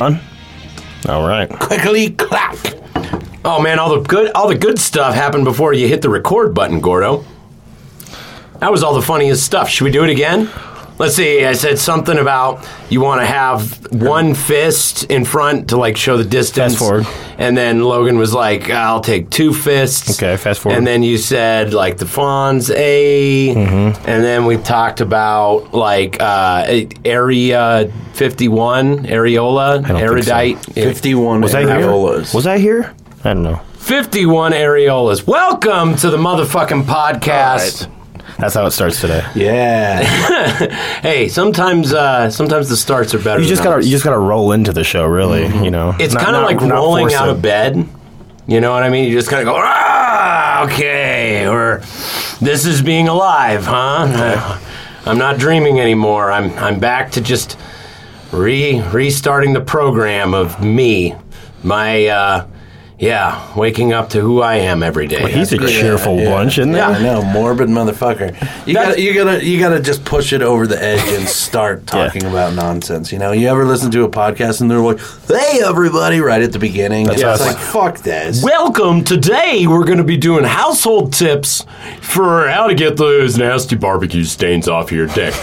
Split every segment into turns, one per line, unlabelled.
On? All right.
Quickly clap. Oh man, all the good all the good stuff happened before you hit the record button, Gordo. That was all the funniest stuff. Should we do it again? Let's see. I said something about you want to have one fist in front to like show the distance.
Fast forward.
And then Logan was like, "I'll take two fists."
Okay, fast forward.
And then you said like the Fonz A,
Mm-hmm.
and then we talked about like uh, Area Fifty One, Areola,
don't so.
erudite.
51
Was I here?
areolas.
Was I here? I don't know.
51 areolas. Welcome to the motherfucking podcast.
That's how it starts today.
Yeah.
Hey, sometimes uh, sometimes the starts are better.
You just gotta you just gotta roll into the show, really. You know,
It's kind of like
not
rolling out of bed. You know what I mean? You just kind of go, ah, okay, or this is being alive, huh? I'm not dreaming anymore. I'm I'm back to just re restarting the program of me, my uh, yeah, waking up to who I am every day.
He's a cheerful
yeah.
bunch, isn't
Yeah.
I know, morbid motherfucker. You gotta, you gotta, you gotta just push it over the edge and start talking about nonsense. You know, you ever listen to a podcast and they're like, "Hey, everybody!" right at the beginning.
That's
it's like, "Fuck this."
Welcome. Today we're going to be doing household tips for how to get those nasty barbecue stains off your dick.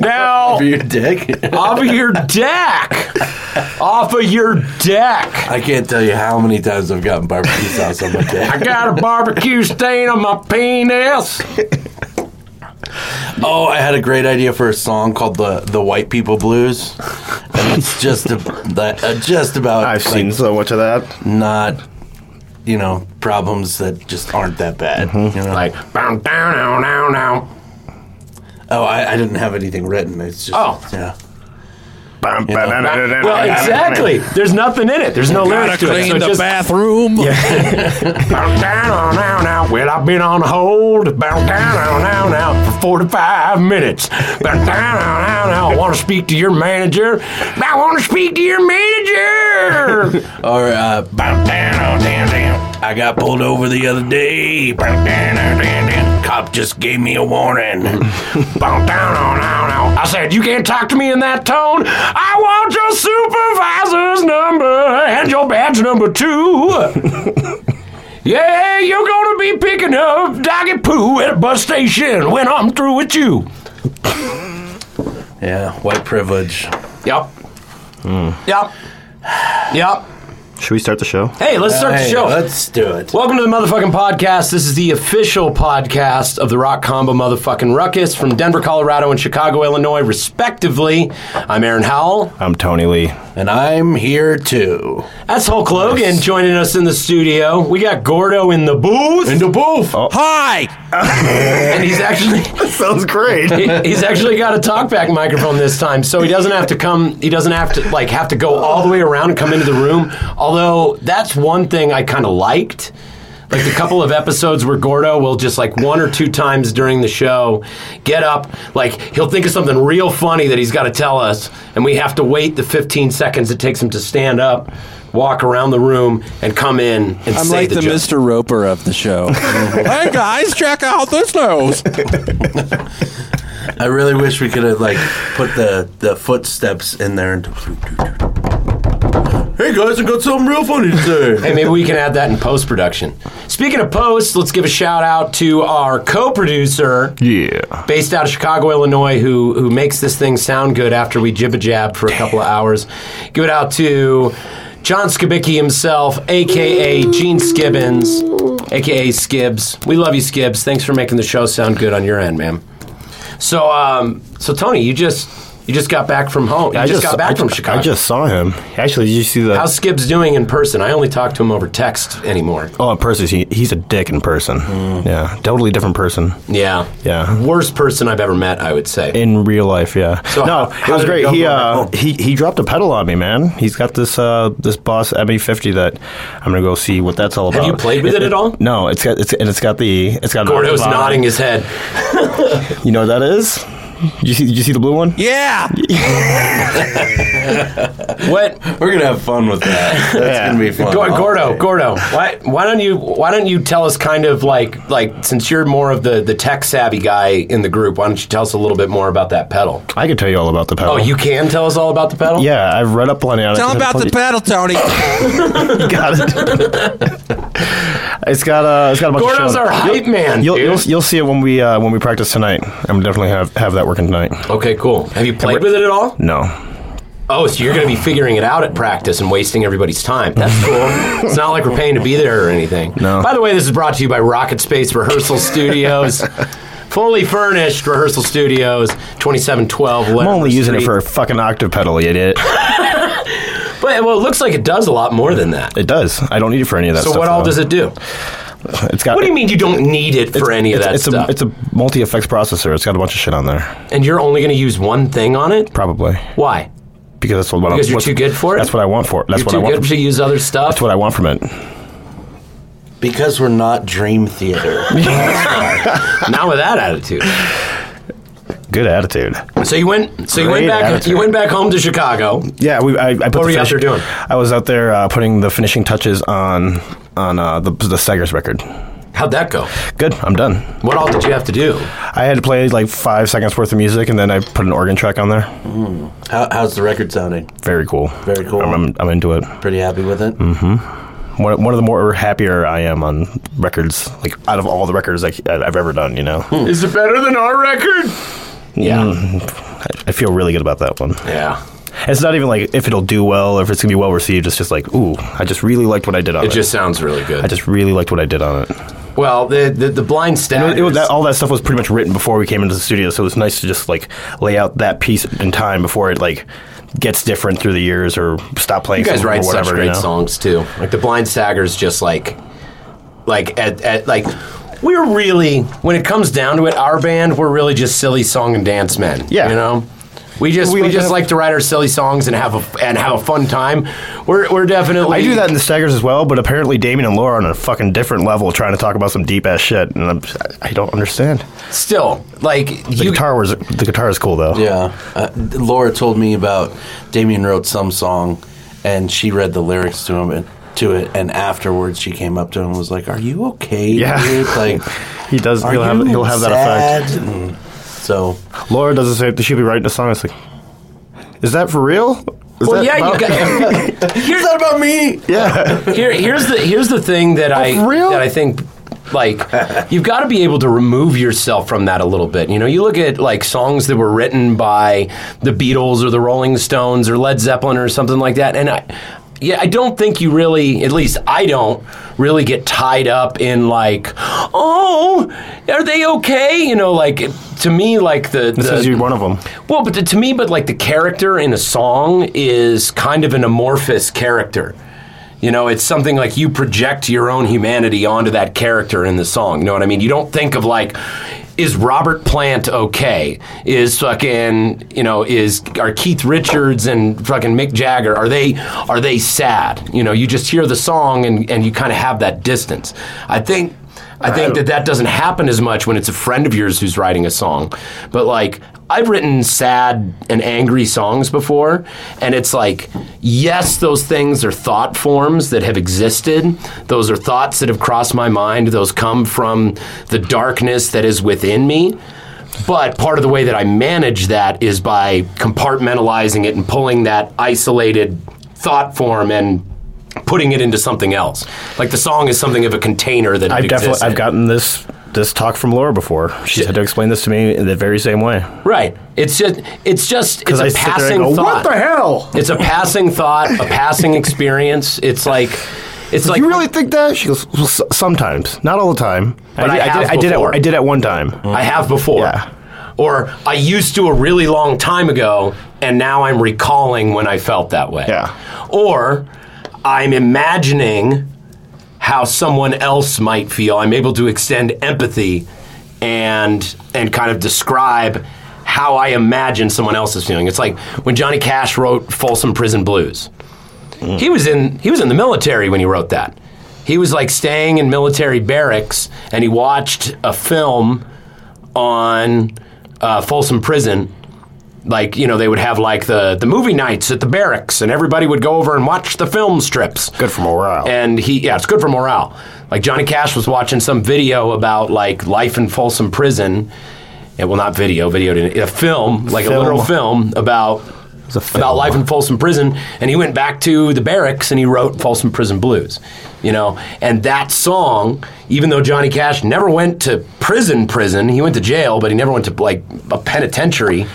Now,
For your dick.
off of your deck. Off of your deck.
I can't tell you how many times I've gotten barbecue sauce on my dick.
I got a barbecue stain on my penis.
Oh, I had a great idea for a song called the the White People Blues, and it's just a, that uh, just about
I've
like,
seen so much of that.
not you know problems that just aren't that bad. You know?
Like, bow, down, now, now, now.
Oh, I, I didn't have anything written. It's just
Oh.
yeah.
Well,
Well, exactly. There's nothing in it. There's no lyrics to it. So it's just,
bathroom.
Bow down now now. Well, I've been on hold. Bow down now now for 45 minutes. Bow down now now. I want to speak to your manager. I want to speak to your manager.
Or uh, bow down, down, down. I got pulled over the other day. Bow down, down, down. Cop just gave me a warning.
Bow down now now. I said you can't talk to me in that tone. I want your supervisor's number and your badge number two. Yeah, you're gonna be picking up doggy poo at a bus station when I'm through with you.
yeah, white privilege.
Yep. Yep. Yep.
Should we start the show?
Hey, let's start the
Hey,
show.
Let's do it.
Welcome to the motherfucking podcast. This is the official podcast of the Rock Combo motherfucking Ruckus from Denver, Colorado, and Chicago, Illinois, respectively. I'm Aaron Howell.
I'm Tony Lee.
And I'm here too.
That's Hulk Logan joining us in the studio. We got Gordo in the booth,
In the booth. Oh.
Hi.
and he's actually that
Sounds great.
he- he's actually got a talkback microphone this time, so he doesn't have to come. He doesn't have to like have to go all the way around and come into the room. Although that's one thing I kind of liked. Like the couple of episodes where Gordo will just like one or two times during the show get up, like he'll think of something real funny that he's got to tell us, and we have to wait the 15 seconds it takes him to stand up, walk around the room, and come in and
I'm
say
like the,
joke.
Mr. Roper of the show. hey guys, check out this nose.
I really wish we could have like put the the footsteps in there. And hey guys, I got something real funny to say.
Hey, maybe we can add that in post production. Speaking of post, let's give a shout out to our co producer,
yeah.
based out of Chicago, Illinois, who who makes this thing sound good after we jibba jab for a couple of hours. Give it out to John Skibicki himself, aka Gene Skibbins, aka Skibs. We love you, Skibs. Thanks for making the show sound good on your end, man. So, um, so Tony, you just You just got back from home. You
I
just, got back
I,
from Chicago.
I just saw him. Actually, did you see the?
How's Skibbs doing in person? I only talk to him over text anymore.
oh, in person, he, he's a dick in person. Yeah, totally different person.
Yeah.
Yeah.
Worst person I've ever met, I would say.
In real life, yeah.
So
no,
how-
it was
did it
great. he uh, he he dropped a pedal on me, man. He's got this uh this Boss ME50 that I'm gonna go see what that's all about.
Have you played with it at all?
No, it's got it's and it's got the it's got.
Gordo's nodding his head.
You know what that is? Did you see? Did you see the blue one?
Yeah.
What?
We're gonna have fun with that. That's
Yeah.
gonna be fun.
Go- Gordo,
Okay.
Gordo, why, why don't you why don't you tell us kind of like like since you're more of the the tech savvy guy in the group, why don't you tell us a little bit more about that pedal?
I could tell you all about the pedal.
Oh, you can tell us all about the pedal?
Yeah, I've read up plenty on it.
Tell about the pedal, Tony.
Got it. it's got uh, it's got a bunch
Gordo's
of shows.
our hype man.
You'll,
dude.
you'll you'll see it when we uh, when we practice tonight. I'm definitely have have that working tonight.
Okay, cool. Have you played with it at all?
No,
Oh, so you're going to be figuring it out at practice and wasting everybody's time. That's cool. it's not like we're paying to be there or anything.
No.
By the way, this is brought to you by Rocket Space Rehearsal Studios. Fully furnished rehearsal studios, 2712
I'm only using it
Street.
for a fucking octave pedal, you idiot.
But, well, it looks like it does a lot more than that.
It does. I don't need it for any of that stuff.
So
stuff.
what all
though.
does it do?
It's got.
What do you mean you don't need it for any of
it's,
that
it's
stuff?
A, it's a multi effects processor. It's got a bunch of shit on there.
and you're only going to use one thing on it?
Probably
Why?
because that's what.
Because you're
what's-
too good for it?
That's what I want for it. That's
you're
what
too
I want.
good
From,
to use other stuff?
that's what I want from it.
Because we're not Dream Theater.
Not with that attitude.
Good attitude.
So you went. So you went back.
attitude.
You went back home to Chicago.
Yeah, we. I, I put
What
the
were you out there doing?
I was out there uh, putting the finishing touches on on uh, the the Staggers record.
How'd that go?
Good. I'm done.
What all did you have to do?
I had to play like five seconds worth of music, and then I put an organ track on there.
How, how's the record sounding?
Very cool.
Very cool.
I'm, I'm, I'm into it.
Pretty happy with it?
One, one of the more happier I am on records, like out of all the records like, I've ever done. You know,
Is it better than our record? Yeah. Mm.
I, I feel really good about that one.
Yeah.
It's not even like if it'll do well or if it's gonna be well received. It's just like, ooh, I just really liked what I did on it.
It just sounds really good.
I just really liked what I did on it.
well, the the, the blind
It
staggers.
it was- that, all that stuff was pretty much written before we came into the studio, so it was nice to just like lay out that piece in time before it like gets different through the years or stop playing.
you guys write
whatever,
such
you
great
know?
songs too. Like the blind staggers, just like like at, at like. We're really, when it comes down to it, our band, we're really just silly song and dance men.
Yeah.
you know, we just
We
we, just
have-
like to write our silly songs and have a and have a fun time. We're we're definitely.
I do that in the Staggers as well, but apparently Damien and Laura are on a fucking different level trying to talk about some deep ass shit, and I'm, I don't understand.
Still, like
The
you,
guitar was the guitar is cool though.
Yeah. Uh, Laura told me about Damien wrote some song and she read the lyrics to him and to it and afterwards she came up to him and was like, Are you okay?
Yeah.
dude? Like
He does.
are
He'll have
you
he'll have that effect.
sad? And so
Laura does the same. She'll be writing a song. It's like, is that for real? Is
well, yeah,
about-
you got.
Is that about me?
yeah.
Here, here's the here's the thing that oh,
I real?
that I think like you've got to be able to remove yourself from that a little bit. You know, you look at like songs that were written by the Beatles or the Rolling Stones or Led Zeppelin or something like that, and I. Yeah, I don't think you really, at least I don't, really get tied up in like, oh, are they okay? You know, like to me, like the,
This
the
is you one of them.
well, but to, to me, but like the character in a song is kind of an amorphous character. You know, it's something like you project your own humanity onto that character in the song. You know what I mean? You don't think of like, is Robert Plant okay? Is fucking, you know, is are Keith Richards and fucking Mick Jagger are they are they sad? You know, you just hear the song and and you kind of have that distance. I think I think that that doesn't happen as much when it's a friend of yours who's writing a song. But like, I've written sad and angry songs before, and it's like, yes, those things are thought forms that have existed. Those are thoughts that have crossed my mind. Those come from the darkness that is within me. But part of the way that I manage that is by compartmentalizing it and pulling that isolated thought form and putting it into something else. Like the song is something of a container that
I've definitely I've gotten this this talk from Laura before. She's had to explain this to me in the very same way.
Right. It's just it's just it's a
I
passing
go,
thought.
"What the hell?
It's a passing thought, a passing experience. It's like it's like
you really think that? She goes, well, sometimes, not all the time.
But I
did,
have
did, I did it. I did it one time. Mm-hmm.
I have before.
Yeah.
or I used to a really long time ago, and now I'm recalling when I felt that way.
Yeah.
Or I'm imagining how someone else might feel. I'm able to extend empathy and and kind of describe how I imagine someone else is feeling. It's like when Johnny Cash wrote Folsom Prison Blues. He was in he was in the military when he wrote that. He was like staying in military barracks and he watched a film on uh, Folsom Prison like you know they would have like the the movie nights at the barracks and everybody would go over and watch the film strips
Good for morale.
and he yeah it's good for morale like johnny cash was watching some video about like life in folsom prison yeah, well not video video a film like a
Film.
literal film about
a film.
about life in Folsom Prison, and he went back to the barracks and he wrote Folsom Prison Blues. You know, and that song, even though Johnny Cash never went to prison, prison, he went to jail, but he never went to like a penitentiary.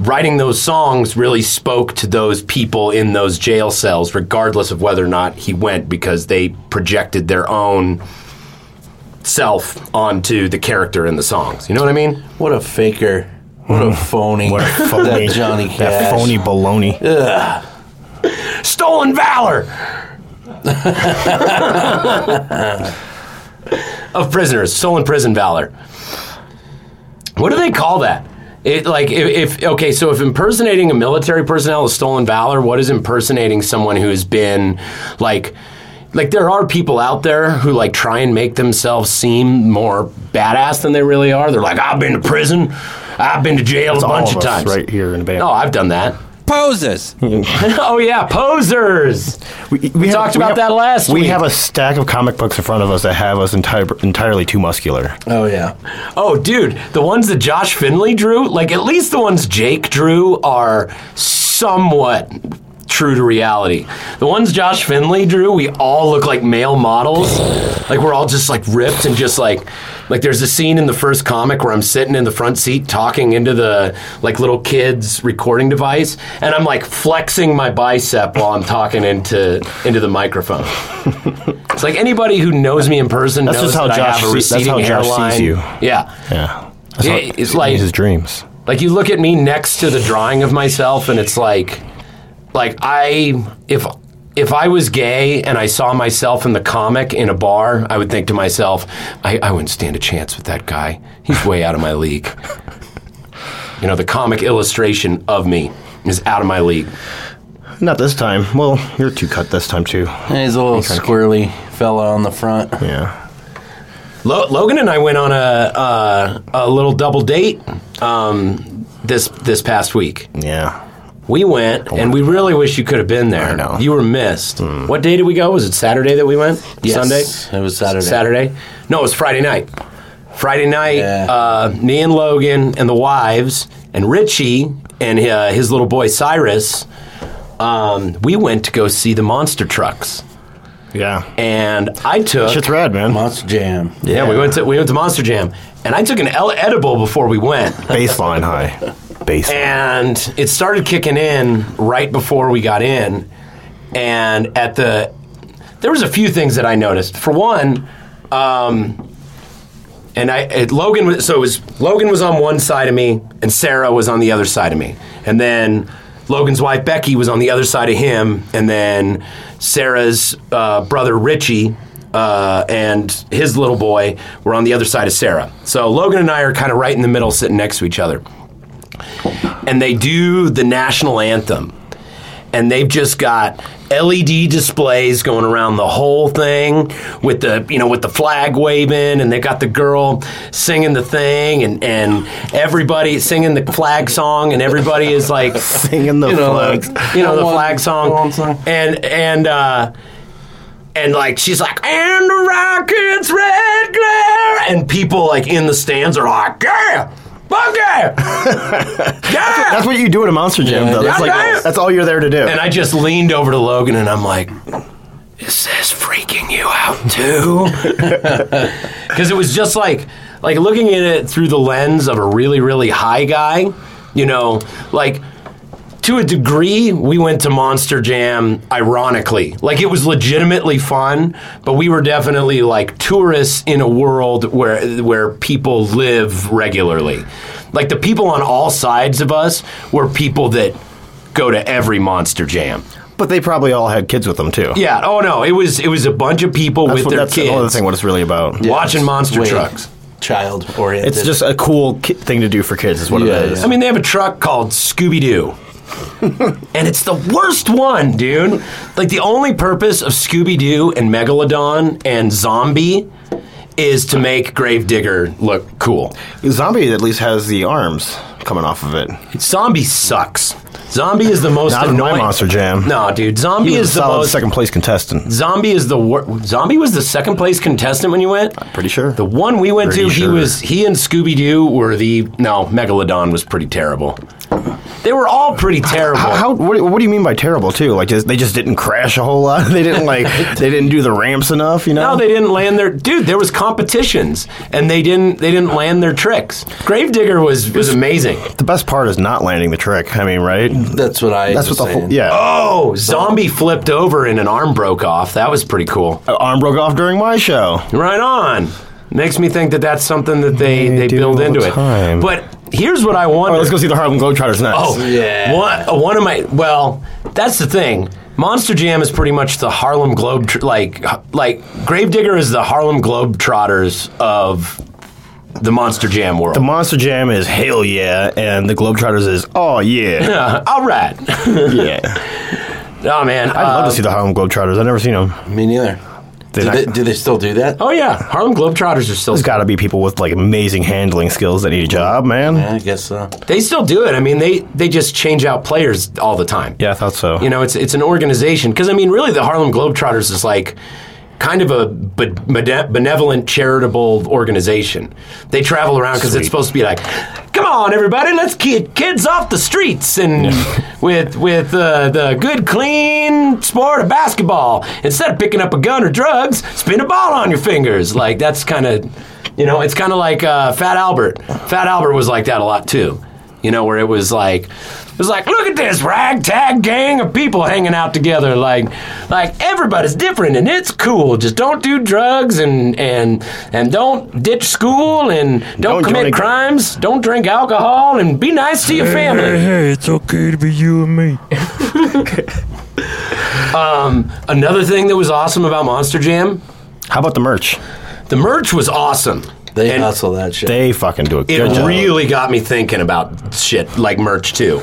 Writing those songs really spoke to those people in those jail cells, regardless of whether or not he went, because they projected their own self onto the character in the songs. You know what I mean?
What a faker. What a mm. phony.
What a phony,
that Johnny Cash.
That phony baloney.
Stolen valor of prisoners, stolen prison valor. What do they call that? It like if, if okay, so if impersonating a military personnel is stolen valor, what is impersonating someone who's been like like there are people out there who like try and make themselves seem more badass than they really are. They're like, I've been to prison, I've been to jail
It's
a bunch of
of
times.
right here in the band.
Oh, I've done that.
Poses.
oh yeah, posers.
We,
talked about that last
We
week.
have a stack of comic books in front of us that have us enti- entirely too muscular.
Oh, yeah.
Oh, dude, the ones that Josh Finley drew, like at least the ones Jake drew, are somewhat true to reality. The ones Josh Finley drew, we all look like male models. Like we're all just like ripped and just like like there's a scene in the first comic where I'm sitting in the front seat talking into the like little kid's recording device and I'm like flexing my bicep while I'm talking into into the microphone. It's like anybody who knows me in person
That's
knows
just how
that I
Josh
have a
see- that's
receding
how Josh sees you.
Yeah.
Yeah. That's
Yeah, it's like-
his dreams.
Like you look at me next to the drawing of myself and it's like like I if if I was gay and I saw myself in the comic in a bar, I would think to myself, I, I wouldn't stand a chance with that guy. He's way out of my league. You know, the comic illustration of me is out of my league.
Not this time. Well, you're too cut this time too.
He's a little squirrely fella on the front.
Yeah.
Lo- Logan and I went on a uh, a little double date um, this this past week.
Yeah.
We went, and we really wish you could have been there.
I know.
You were missed. What day did we go? Was it Saturday that we went?
Yes,
Sunday?
it was Saturday.
Saturday? No, it was Friday night. Friday night,
Yeah.
uh, me and Logan and the wives and Richie and uh, his little boy Cyrus, um, we went to go see the monster trucks.
Yeah.
And I took.
Shit's rad, man.
Monster Jam.
yeah, we went to we went to Monster Jam, and I took an el- edible before we went.
Baseline high. Baseline.
and it started kicking in right before we got in. And at the there was a few things that i noticed. For one um, and i it, logan was so it was logan was on one side of me and sarah was on the other side of me. And then logan's wife becky was on the other side of him. And then sarah's uh, brother richie uh, and his little boy were on the other side of sarah. So logan and i are kind of right in the middle sitting next to each other and they do the national anthem. And they've just got LED displays going around the whole thing with the you know with the flag waving and they got the girl singing the thing and, and everybody singing the flag song and everybody is like
Singing the
You know,
flags.
you know the
One-
flag song
song.
and and uh and like she's like and the rockets red glare and people like in the stands are like yeah fuck yeah yeah
That's what you do at a monster jam,
Yeah,
though. That's like
yeah.
that's all you're there to do.
and I just leaned over to Logan and I'm like is this freaking you out too because it was just like like looking at it through the lens of a really really high guy you know like to a degree, we went to Monster Jam ironically. Like it was legitimately fun, but we were definitely like tourists in a world where where people live regularly. Like the people on all sides of us were people that go to every Monster Jam.
But they probably all had kids with them too.
Yeah. Oh no, it was it was a bunch of people
that's
with
what,
their
that's another
kids
thing. What it's really about.
watching monster trucks.
Child oriented.
It's just a cool ki- thing to do for kids. Is what
Yeah,
it is.
yeah.
I mean, they have a truck called Scooby Doo. And it's the worst one, dude. Like, the only purpose of Scooby Doo and Megalodon and Zombie is to make Gravedigger look cool.
Zombie at least has the arms coming off of it.
Zombie sucks. Zombie is the most
Not in
annoying.
Monster Jam.
No, dude. Zombie is
a
the
solid
most.
second place contestant.
Zombie is the wor- Zombie was the second place contestant when you went.
I'm Pretty sure.
The one we went
Pretty
to, he was he and Scooby Doo were the no Megalodon was pretty terrible. They were all pretty terrible.
How, how what, what do you mean by terrible too? Like just, they just didn't crash a whole lot. They didn't like they didn't do the ramps enough. You know.
no, they didn't land their dude. There was competitions, and they didn't they didn't land their tricks. Gravedigger was was amazing.
the best part is not landing the trick. I mean, right?
That's what I.
That's
was
what the whole yeah.
Oh, zombie flipped over and an arm broke off. That was pretty cool.
Uh, Arm broke off during my show.
Right on. Makes me think that that's something that they
They
they, build into
the
it. But here's what I want.
right, let's go see the Harlem Globetrotters next.
Oh,
Yeah.
One, uh, one of my well, that's the thing. Monster Jam is pretty much the Harlem Globe like like Gravedigger is the Harlem Globetrotters of the Monster Jam world.
the Monster Jam is hell yeah, and the Globetrotters is oh yeah,
All right.
yeah.
oh man.
I'd love
uh,
to see the Harlem Globetrotters. I've never seen them.
Me neither.
They
Do
not-
they, do they still do that?
oh yeah, Harlem Globetrotters are still
There's got to be people with like amazing handling skills that need a job, man.
Yeah, I guess so.
they still do it. I mean, they they just change out players all the time.
Yeah, I thought so.
You know, it's it's an organization because I mean, really, the Harlem Globetrotters is like kind of a benevolent charitable organization. They travel around because it's supposed to be like, come on, everybody, let's get kids off the streets and with with uh, the good, clean sport of basketball. Instead of picking up a gun or drugs, spin a ball on your fingers. Like that's kind of, you know, it's kind of like uh, Fat Albert. Fat Albert was like that a lot too. You know, where it was like, it was like, look at this ragtag gang of people hanging out together. Like, like everybody's different and it's cool. Just don't do drugs and and and don't ditch school and don't,
Don't
commit
join a-
crimes. Don't drink alcohol and be nice to your family.
hey, it's okay to be you and me.
Um, another thing that was awesome about Monster Jam,
How about the merch?
the merch was awesome.
They
And
hustle that shit.
They fucking do a
it
good job.
really got me thinking about shit like merch too.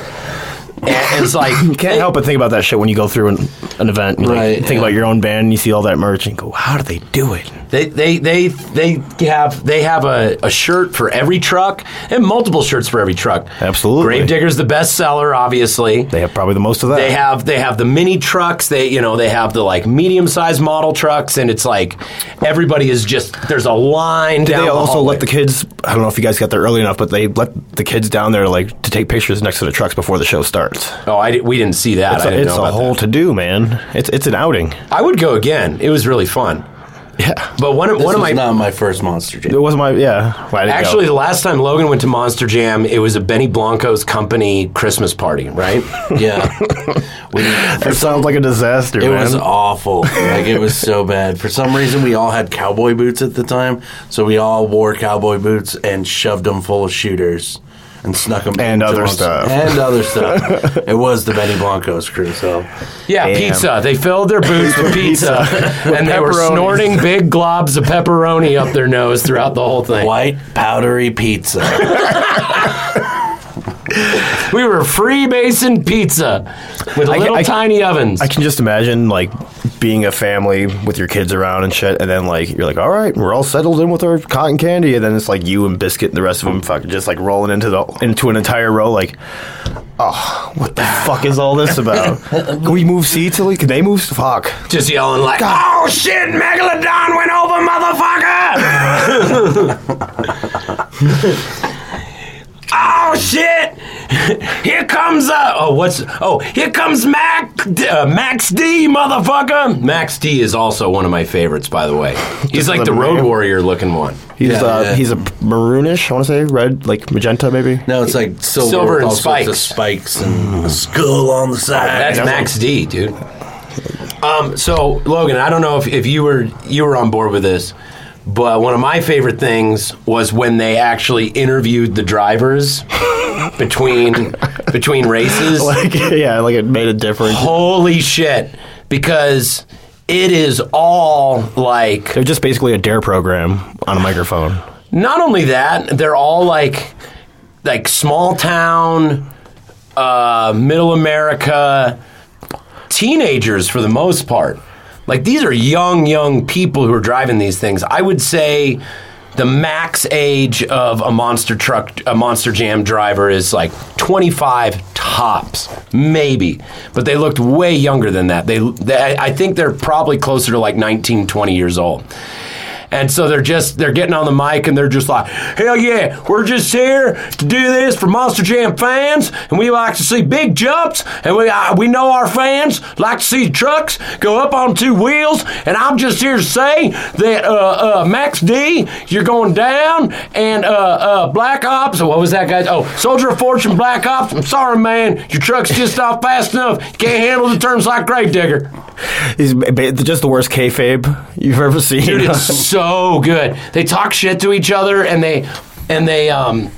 And it's like
You can't help but think about that shit when you go through an, an event. You like,
Right,
think
yeah.
about your own band and you see all that merch and you go, how do they do it?
They they they they have they have a, a shirt for every truck and multiple shirts for every truck.
Absolutely.
Gravedigger's the best seller, obviously.
They have probably the most of that.
They have they have the mini trucks. They you know they have the like medium sized model trucks, and it's like everybody is just there's a line
Did
down.
they
the
also let the kids? I don't know if you guys got there early enough, but they let the kids down there like to take pictures next to the trucks before the show starts.
Oh, I we didn't see that.
It's a, it's a whole to do, man. It's it's an outing.
I would go again. It was really fun.
Yeah,
But one of
this
one of my
not my first Monster Jam.
it wasn't my yeah. Why did
Actually, the last time Logan went to Monster Jam, it was a Benny Blanco's company Christmas party, right?
Yeah. we,
it sounds like a disaster.
it
man.
was awful. Like it was so bad. For some reason, we all had cowboy boots at the time, so we all wore cowboy boots and shoved them full of shooters and snuck them
And other stuff.
and other stuff. it was the Benny Blanco's crew. So
Yeah,
Damn.
pizza. They filled their boots with pizza, and they were snorting big globs of pepperoni up their nose throughout the whole thing.
white powdery pizza.
We were freebasing pizza with
I-
little
I-
tiny ovens.
I can just imagine like being a family with your kids around and shit, and then like you're like, all right, we're all settled in with our cotton candy, and then it's like you and Biscuit and the rest of them fucking just like rolling into the into an entire row, like, oh, what the fuck is all this about? Can we move seats? Like, Can they move? Fuck.
Just yelling like, "Oh shit, Megalodon went over, motherfucker!" oh shit, here comes uh oh what's oh here comes Mac uh, Max D motherfucker. Max D is also one of my favorites, by the way. He's like the Road Warrior looking one.
He's
Yeah,
uh,
yeah.
he's a maroonish. I want to say red, like magenta, maybe.
No, it's like silver,
Silver and
all sorts of
spikes.
spikes and a skull on the side.
That's Max D, dude. Um, so Logan, I don't know if, if you were you were on board with this, but one of my favorite things was when they actually interviewed the drivers between between races.
Like yeah, like it made a difference.
Holy shit! Because it is all like
They're just basically a dare program on a microphone.
not only that, they're all like like small town, uh, middle America teenagers for the most part. Like these are young, young people who are driving these things. I would say the max age of a monster truck, a monster jam driver is like 25 tops, maybe. But they looked way younger than that. They, they I think they're probably closer to like 19, 20 years old. And so they're just they're getting on the mic and they're just like, hell yeah, we're just here to do this for Monster Jam fans, and we like to see big jumps, and we uh, we know our fans like to see trucks go up on two wheels, and I'm just here to say that uh, uh, Max D, you're going down, and uh, uh, Black Ops, what was that guy? Oh, Soldier of Fortune, Black Ops. I'm sorry, man, your truck's just not fast enough. You can't handle the turns like Gravedigger.
He's just the worst kayfabe you've ever seen.
Dude, it's so good. They talk shit to each other and they and they um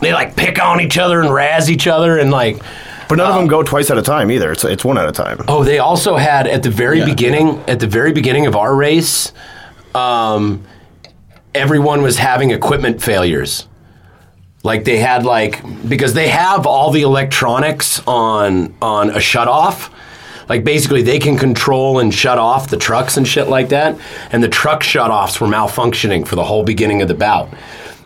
they like pick on each other and razz each other and like
but none of them go twice at a time either. It's it's one at a time.
oh they also had at the very beginning at the very beginning of our race um everyone was having equipment failures. Like they had like because they have all the electronics on on a shut off. Like basically they can control and shut off the trucks and shit like that. And the truck shut offs were malfunctioning for the whole beginning of the bout.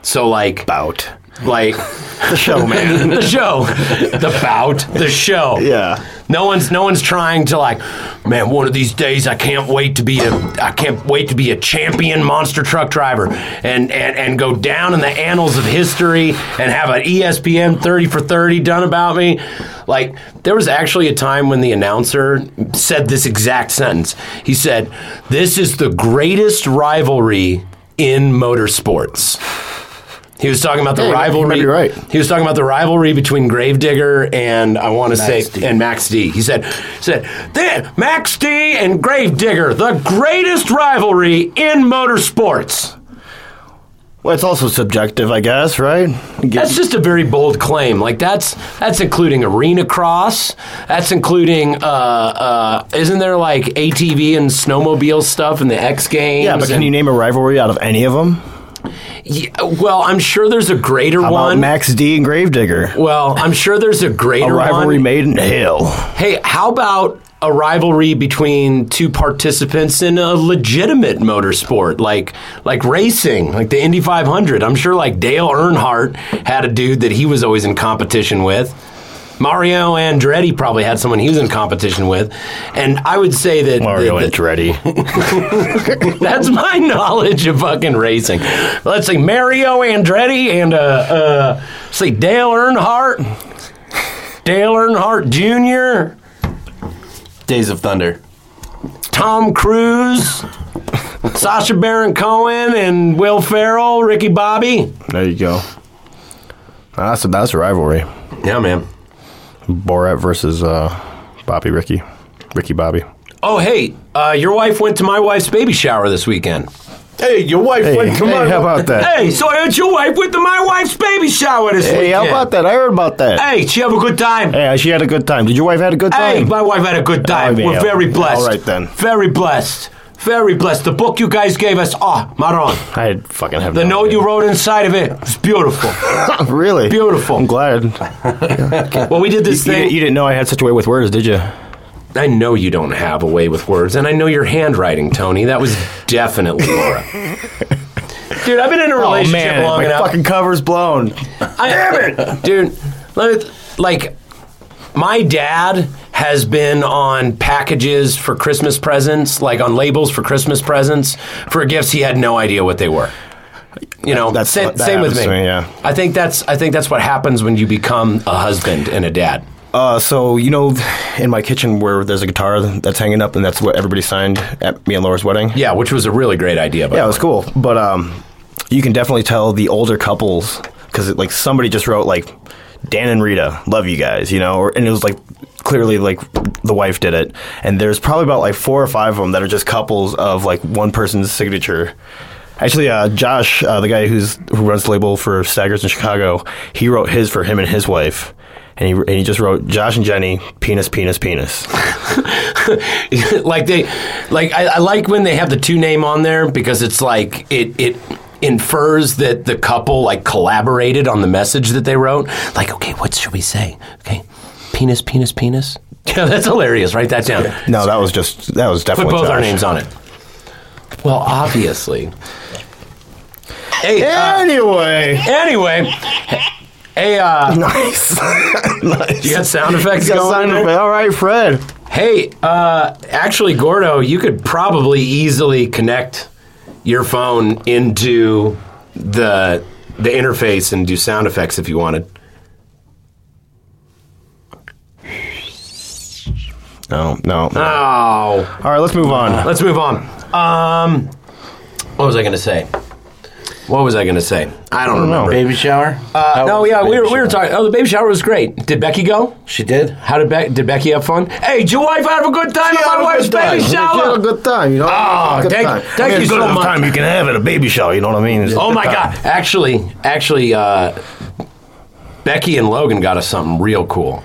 So like
Bout.
like
The show, man.
the show, the bout, the show.
Yeah.
No one's no one's trying to like, man. One of these days, I can't wait to be a I can't wait to be a champion monster truck driver and and and go down in the annals of history and have an ESPN thirty for thirty done about me. Like there was actually a time when the announcer said this exact sentence. He said, "This is the greatest rivalry in motorsports." He was talking about the
Yeah, you you
rivalry.
right.
He was talking about the rivalry between Gravedigger and I want to say
Max D.
and Max D. He said said Max D and Gravedigger, the greatest rivalry in motorsports.
Well, it's also subjective, I guess, right? Get-
That's just a very bold claim. Like that's that's including arena cross. That's including uh, uh, isn't there like ATV and snowmobile stuff in the X Games?
yeah, but can
and-
you name a rivalry out of any of them?
Yeah, well, I'm sure there's a greater
How about
one.
Max D and Gravedigger?
well, I'm sure there's a greater
A rivalry
one.
made in hell.
Hey, how about a rivalry between two participants in a legitimate motorsport, like like racing, like the Indy 500? I'm sure like Dale Earnhardt had a dude that he was always in competition with. Mario Andretti probably had someone he was in competition with, and I would say that
Mario
that-
Andretti.
that's my knowledge of fucking racing. Let's see, Mario Andretti and uh, uh, let's see, Dale Earnhardt, Dale Earnhardt Jr.,
Days of Thunder.
Tom Cruise, Sacha Baron Cohen, and Will Ferrell, Ricky Bobby.
there you go. That's a, that's a rivalry.
Yeah, man.
Borat versus uh, Bobby Ricky. Ricky Bobby.
Oh, hey, uh, your wife went to my wife's baby shower this weekend.
Hey, your wife
Hey, hey, how about that?
Hey, so I heard your wife went to my wife's baby shower this
Hey,
weekend.
Hey, how about that? I heard about that.
Hey, she have a good time.
Hey, she had a good time. Did your wife have a good time?
Hey,
time?
my wife had a good time.
Oh,
We're
yeah.
very blessed.
All right, then.
Very blessed. Very blessed. The book you guys gave us, oh, Maron.
I fucking have
The
no
note
idea.
you wrote inside of it It's beautiful.
really
Beautiful.
I'm glad.
well, we did this
You,
thing.
didn't- you didn't know I had such a way with words, did you?
I know you don't have a way with words, and I know your handwriting, Tony. That was definitely Laura. Dude, I've been in a oh, relationship long
Oh, my
enough.
fucking cover's blown.
I, Damn it, dude. let me- Like, my dad has been on packages for Christmas presents, like on labels for Christmas presents for gifts he had no idea what they were. You know,
That's-
sa-
that
same with me.
me, yeah.
I think that's I think that's what happens when you become a husband and a dad.
Uh, so you know, in my kitchen where there's a guitar that's hanging up, and that's what everybody signed at me and Laura's wedding.
Yeah, which was a really great idea.
Yeah, it was cool. But um, you can definitely tell the older couples because like somebody just wrote like Dan and Rita, love you guys, you know, or, and it was like clearly like the wife did it, and there's probably about like four or five of them that are just couples of like one person's signature. Actually, uh, Josh, uh, the guy who's who runs the label for Staggers in Chicago, he wrote his for him and his wife. And he, and he just wrote Josh and Jenny, penis, penis, penis.
like they, like I, I like when they have the two name on there because it's like it it infers that the couple like collaborated on the message that they wrote. Like, okay, what should we say? Okay, penis, penis, penis. Yeah, that's hilarious. Write that down.
No, that was just that was
Put
definitely
both our
Josh.
names on it. Well, obviously. Hey. uh,
Anyway,
anyway. Hey, uh,
nice. nice.
you got sound effects
got
going? there?
All right, Fred.
Hey, uh, actually, Gordo, you could probably easily connect your phone into the the interface and do sound effects if you wanted.
No, no.
Oh,
All right, let's move on.
let's move on. Um, what was I going to say? What was I going to say? I don't remember.
Baby shower?
Uh,
How
no,
was
yeah,
the
we were, we were
shower?
talking. Oh, the baby shower was great. Did Becky go?
She did.
How did Be- did Becky have fun? Hey, did your wife have a good time at
Had
my
a
wife's
good time.
baby
She had
shower?
a good time, you know.
Oh,
Good
thank-
time.
thank
I mean,
you
good
so
enough
much.
time you can have at a baby shower. You know what I mean? It's
Oh
a
my
good
god! Actually, actually, uh, Becky and Logan got us something real cool.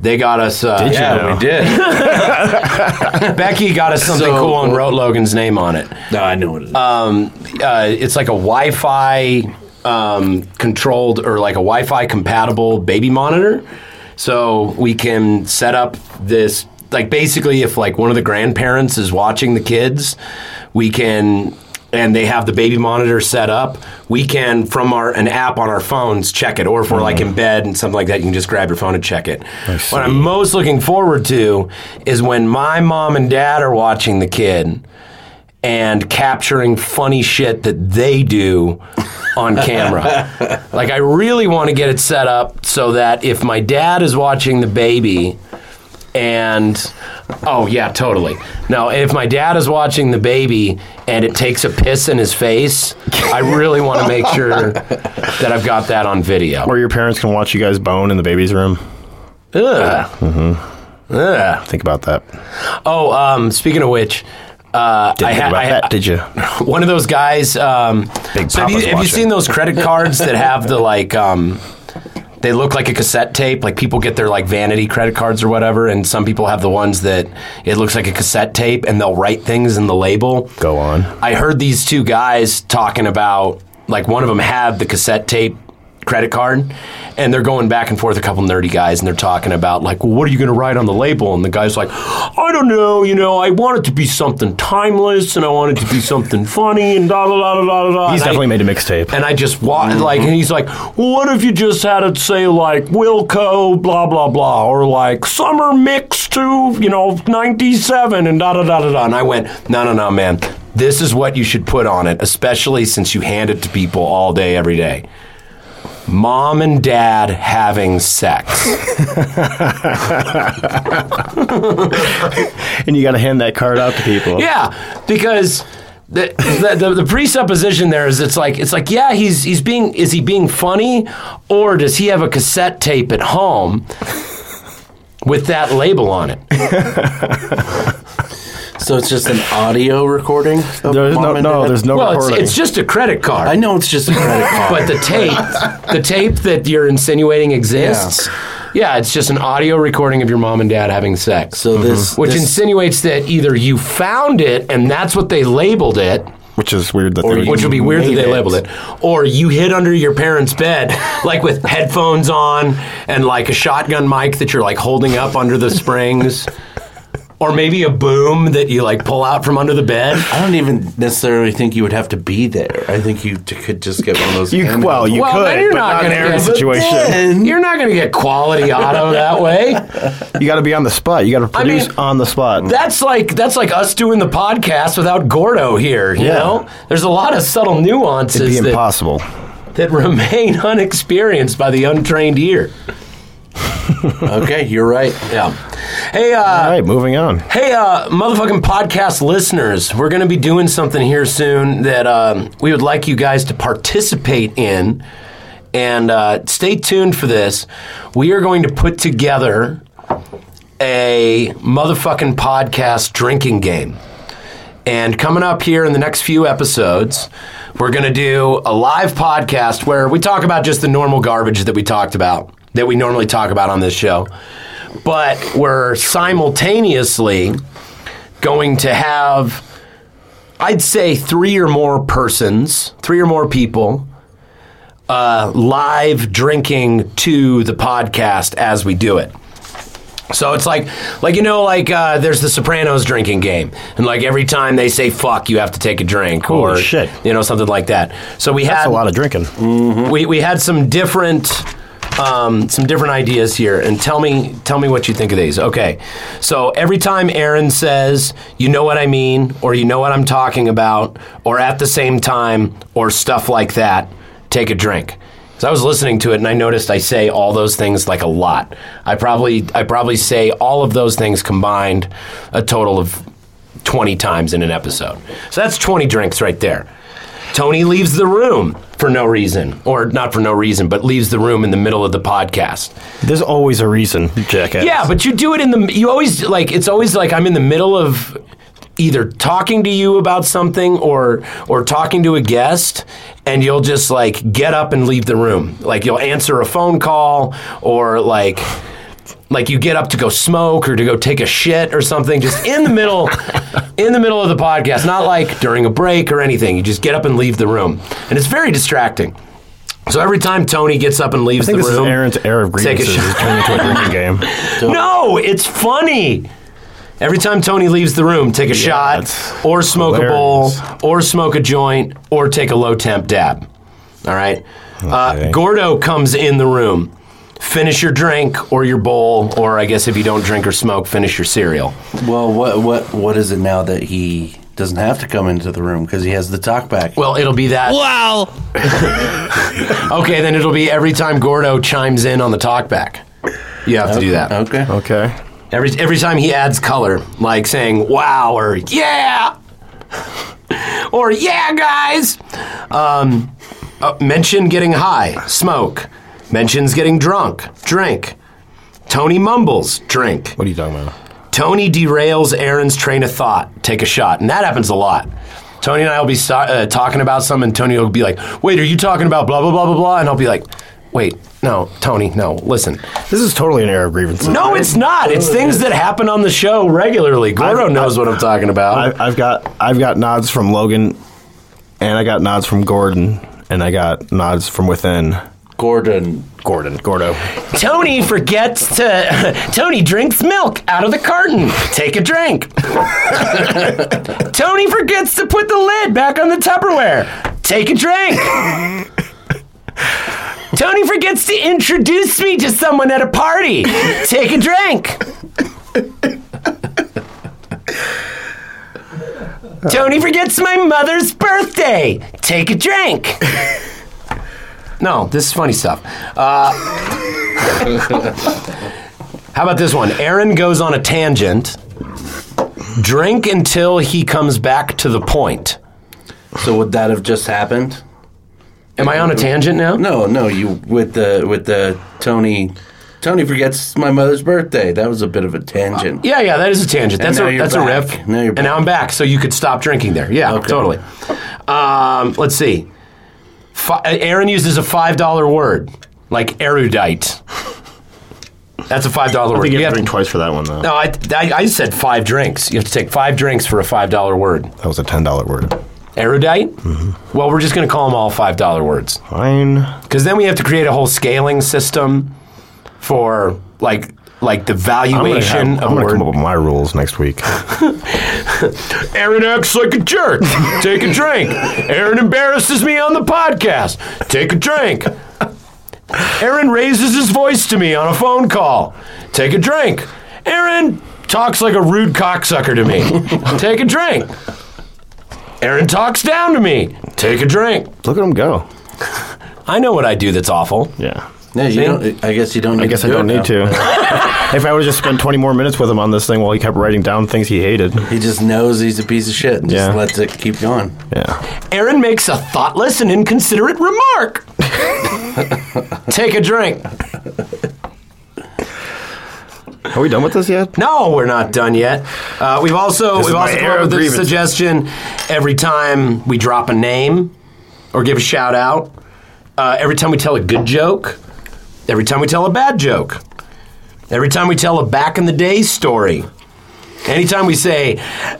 They got us. Uh,
Did you
Yeah,
know?
we did.
Becky got us something
So-
cool and wrote Logan's name on it.
no, I know what it is.
Um, uh, it's like a Wi-Fi um, controlled or like a Wi-Fi compatible baby monitor, so we can set up this. Like basically, if like one of the grandparents is watching the kids, we can. And they have the baby monitor set up. We can, from our an app on our phones, check it. Or if we're like in mm. bed and something like that, you can just grab your phone and check it. What I'm most looking forward to is when my mom and dad are watching the kid and capturing funny shit that they do on camera. like I really want to get it set up so that if my dad is watching the baby and oh yeah, totally. Now, if my dad is watching the baby and it takes a piss in his face, I really want to make sure that I've got that on video.
Or your parents can watch you guys bone in the baby's room.
Ugh. Ugh.
Think about that.
Oh, um, speaking of which, uh,
Didn't
I had
about
I
that, did you?
one of those guys. Um,
Big
so have you, have you seen those credit cards that have the like? Um, they look like a cassette tape. Like people get their like vanity credit cards or whatever, and some people have the ones that it looks like a cassette tape, and they'll write things in the label.
Go on.
I heard these two guys talking about like one of them had the cassette tape credit card and they're going back and forth a couple nerdy guys and they're talking about like well, what are you going to write on the label and the guy's like i don't know you know i want it to be something timeless and i want it to be something funny and da da da da da da
He's
And I-
definitely made a mixtape.
and I just wa- like, and mm-hmm. he's like, well, what if you just had it say like Wilco, blah blah blah, or like summer mix to you know '97 and da da da da da. And I went, no no no, man, this is what you should put on it, especially since you hand it to people all day every day. Mom and dad having sex.
And you got to hand that card out to people.
Yeah, because the, the, the the presupposition there is it's like it's like yeah he's he's being is he being funny or does he have a cassette tape at home with that label on it?
So it's just an audio recording? of
There's
mom
no,
and
no,
dad?
there's no
well, it's,
recording.
it's just a credit card.
I know it's just a credit card.
But the tape, the tape that you're insinuating exists, yeah. it's just an audio recording of your mom and dad having sex.
so mm-hmm. this,
which
this
insinuates that either you found it and that's what they labeled it,
which is weird that they
which would be weird that
made
they
it.
labeled it. Or you hid under your parents' bed, like with headphones on and like a shotgun mic that you're like holding up under the springs. Or maybe a boom that you like pull out from under the bed.
I don't even necessarily think you would have to be there. I think you t- could just get one of those.
You,
handheld
well, you
Well, then
could,
you're
but
not
not in
gonna
Aaron's
get-
situation.
Then-
You're not going to get quality auto that way.
You got to be on the spot. You got to
I mean,
produce on the spot.
That's like that's like us doing the podcast without Gordo here. You
Yeah.
know, there's a lot of subtle nuances
It'd be
that,
impossible.
that remain unexperienced by the untrained ear.
okay, you're right.
Yeah. Hey, uh,
All right, moving on.
Hey, uh, motherfucking podcast listeners, we're going to be doing something here soon that um, we would like you guys to participate in. And uh, stay tuned for this. We are going to put together a motherfucking podcast drinking game. And coming up here in the next few episodes, we're going to do a live podcast where we talk about just the normal garbage that we talked about, that we normally talk about on this show. But we're simultaneously going to have, I'd say, three or more persons, three or more people uh, live drinking to the podcast as we do it. So it's like, like you know, like uh, there's the Sopranos drinking game, and like every time they say "fuck," you have to take a drink,
Holy
or
shit.
you know, something like that. So we
That's
had
a lot of drinking.
we, we had some different um, some different ideas here and tell me tell me what you think of these. Okay. So every time aaron says you know what i mean or you know what i'm talking about or at the same time or stuff like that take a drink. So i was listening to it and i noticed i say all those things like a lot. I probably i probably say all of those things combined a total of 20 times in an episode. So that's 20 drinks right there. Tony leaves the room for no reason, or not for no reason, but leaves the room in the middle of the podcast.
There's always a reason, jackass.
Yeah, but you do it in the. You always like. It's always like I'm in the middle of either talking to you about something or or talking to a guest and you'll just like get up and leave the room like you'll answer a phone call or like like you get up to go smoke or to go take a shit or something just in the middle in the middle of the podcast not like during a break or anything you just get up and leave the room and it's very distracting so every time Tony gets up and leaves
I think
the
this
room
is Aaron's air of grievances is turning into a drinking game.
no, it's funny. Every time Tony leaves the room, take a shot, or smoke a bowl, or smoke a joint, or take a low temp dab. All right. Uh, Gordo comes in the room. Finish your drink or your bowl, or I guess if you don't drink or smoke, finish your cereal.
Well, what what what is it now that he doesn't have to come into the room because he has the talk back?
Well, it'll be that.
Wow.
Okay, then it'll be every time Gordo chimes in on the talkback. You have to do that.
Okay.
Okay.
Every every time he adds color, like saying "wow" or "yeah," or "yeah, guys," um, uh, mention getting high, smoke. Mentions getting drunk, drink. Tony mumbles, drink.
What are you talking about?
Tony derails Aaron's train of thought, take a shot, and that happens a lot. Tony and I will be sta- uh, talking about something, and Tony will be like, "Wait, are you talking about blah blah blah blah blah?" And I'll be like, "Wait, no, Tony, no, listen."
This is totally an air of grievances.
No, it's not. It's things that happen on the show regularly. Gordo
I've-
knows what I'm talking about.
I, I've got I've got nods from Logan, and I got nods from Gordon, and I got nods from within.
Gordon.
Gordon, Gordo.
Tony forgets to. Tony drinks milk out of the carton. Take a drink. Tony forgets to put the lid back on the Tupperware. Take a drink. Tony forgets to introduce me to someone at a party. Take a drink. Tony forgets my mother's birthday. Take a drink. No, this is funny stuff. Uh, how about this one? Aaron goes on a tangent. Drink until he comes back to the point.
So would that have just happened?
Am I on a tangent now?
No, no. You with the with the Tony. Tony forgets my mother's birthday. That was a bit of a tangent.
Yeah, yeah, that is a tangent.
And
That's
now
a
you're
that's
back.
a riff.
Now you're
and now. I'm back, so you could stop drinking there. Yeah, totally. Um, let's see. Fi- Aaron uses a five dollar word like erudite. That's a five dollar
I
word.
think you have to drink twice for that one though.
No, I, I, I said five drinks. You have to take five drinks for a five dollar word.
That was a ten dollar word.
Erudite? Mm-hmm. Well, we're just going to call them all five dollar words
Fine.
because then we have to create a whole scaling system for like like the
I'm gonna,
valuation
have,
of
I'm gonna come up with my rules next week.
Aaron acts like a jerk. Take a drink. Aaron embarrasses me on the podcast. Take a drink. Aaron raises his voice to me on a phone call. Take a drink. Aaron talks like a rude cocksucker to me. Take a drink. Aaron talks down to me. Take a drink.
Look at him go.
I know what I do that's awful.
Yeah.
No, you don't. I guess you don't. Need
I guess
to
I
do
don't
it
need
now.
to. if I would have just spent 20 more minutes with him on this thing while he kept writing down things he hated.
He just knows he's a piece of shit and just lets it keep going.
Yeah.
Aaron makes a thoughtless and inconsiderate remark. Take a drink.
Are we done with this yet?
No, we're not done yet. Uh, we've also
This
we've
my
also come
era
up
of
with this
grievance.
suggestion every time we drop a name or give a shout out, uh, every time we tell a good joke, every time we tell a bad joke, every time we tell a back in the day story, anytime we say,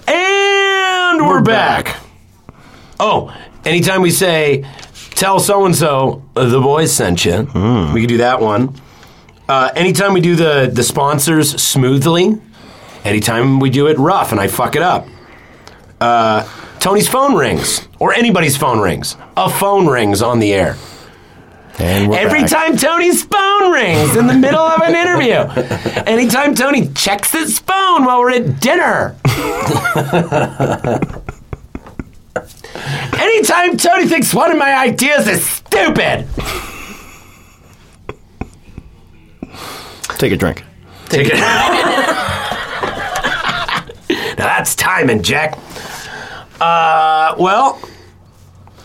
and we're back. Oh, anytime we say, tell so and so the boys sent you,
Hmm.
we could do that one. Uh, anytime we do the the sponsors smoothly, anytime we do it rough and I fuck it up. Uh, Tony's phone rings, or anybody's phone rings. A phone rings on the air.
And we're
Every
back.
time Tony's phone rings in the middle of an interview. Anytime Tony checks his phone while we're at dinner. Anytime Tony thinks one of my ideas is stupid.
Take a drink.
Take it. now that's timing, Jack. Uh, well,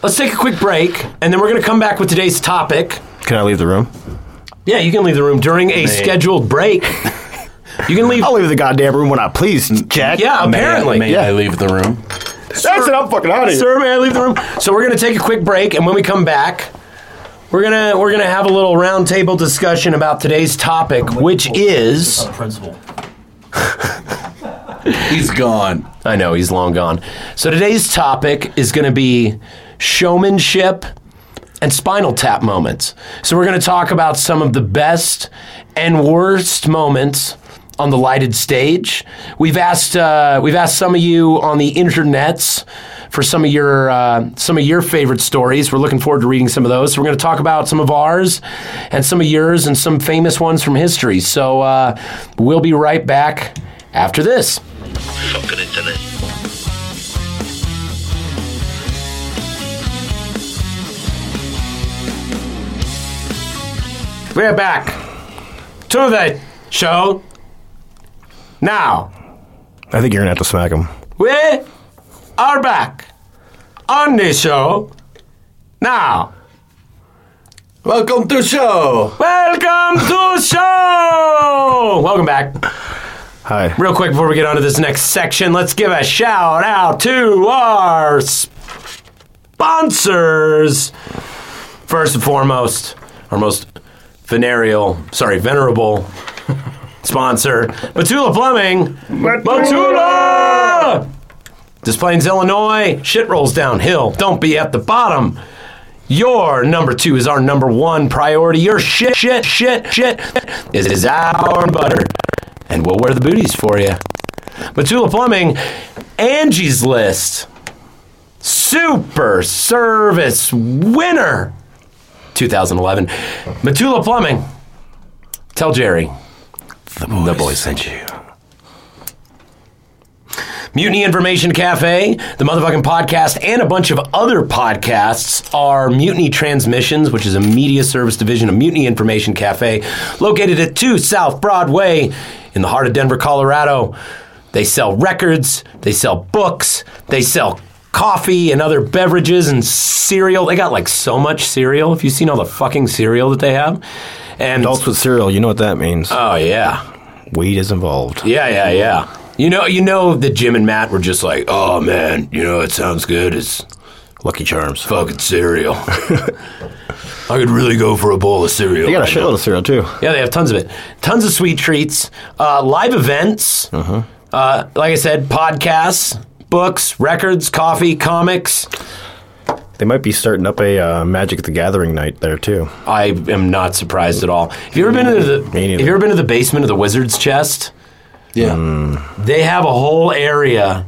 let's take a quick break, and then we're going to come back with today's topic.
Can I leave the room?
Yeah, you can leave the room during a scheduled break. You can leave.
I'll leave the goddamn room when I please, Jack.
Yeah,
May I-
apparently.
may I leave the room?
That's it. I'm fucking out of here.
Sir, may I leave the room? So we're gonna take a quick break, and when we come back, we're gonna we're gonna have a little roundtable discussion about today's topic, which is
principal.
He's gone.
I know he's long gone. So today's topic is gonna be showmanship and spinal tap moments. So we're gonna talk about some of the best and worst moments on the lighted stage. We've asked uh, we've asked some of you on the internets for some of your uh, some of your favorite stories. We're looking forward to reading some of those. So we're going to talk about some of ours and some of yours and some famous ones from history. So uh, we'll be right back after this.
Fucking internet.
We're back to the show now.
I think you're gonna have to smack him.
We are back on the show now.
Welcome to show.
Welcome to show. Welcome back.
Hi.
Real quick before we get on to this next section, let's give a shout out to our sponsors. First and foremost, our most venereal, sorry, venerable sponsor, Matula Plumbing. Matula! Des Plaines, Illinois. Shit rolls downhill. Don't be at the bottom. Your number two is our number one priority. Your shit, shit, shit, shit is, is our butter. And we'll wear the booties for you. Matula Plumbing, Angie's List. Super Service winner 2011. Matula Plumbing. Tell Jerry. The boys, sent you. Mutiny Information Cafe, the motherfucking podcast, and a bunch of other podcasts are Mutiny Transmissions, which is a media service division of Mutiny Information Cafe, located at 2 South Broadway in the heart of Denver, Colorado. They sell records, they sell books, they sell coffee and other beverages and cereal. They got like so much cereal. Have you seen all the fucking cereal that they have? And
Adults with cereal, you know what that means.
oh yeah,
Weed is involved.
yeah, yeah, yeah. You know, you know that Jim and Matt were just like, oh man, you know, it sounds good. It's
Lucky Charms.
fucking cereal. I could really go for a bowl of cereal.
They got a
right now.
shitload of cereal too.
Yeah, they have tons of it. Tons of sweet treats, uh, live events. Uh, like I said, podcasts, books, records, coffee, comics.
They might be starting up a uh, Magic the Gathering night there too.
I am not surprised at all. Have you ever been to the? Have you ever been to the basement of the Wizard's Chest?
Yeah.
They have a whole area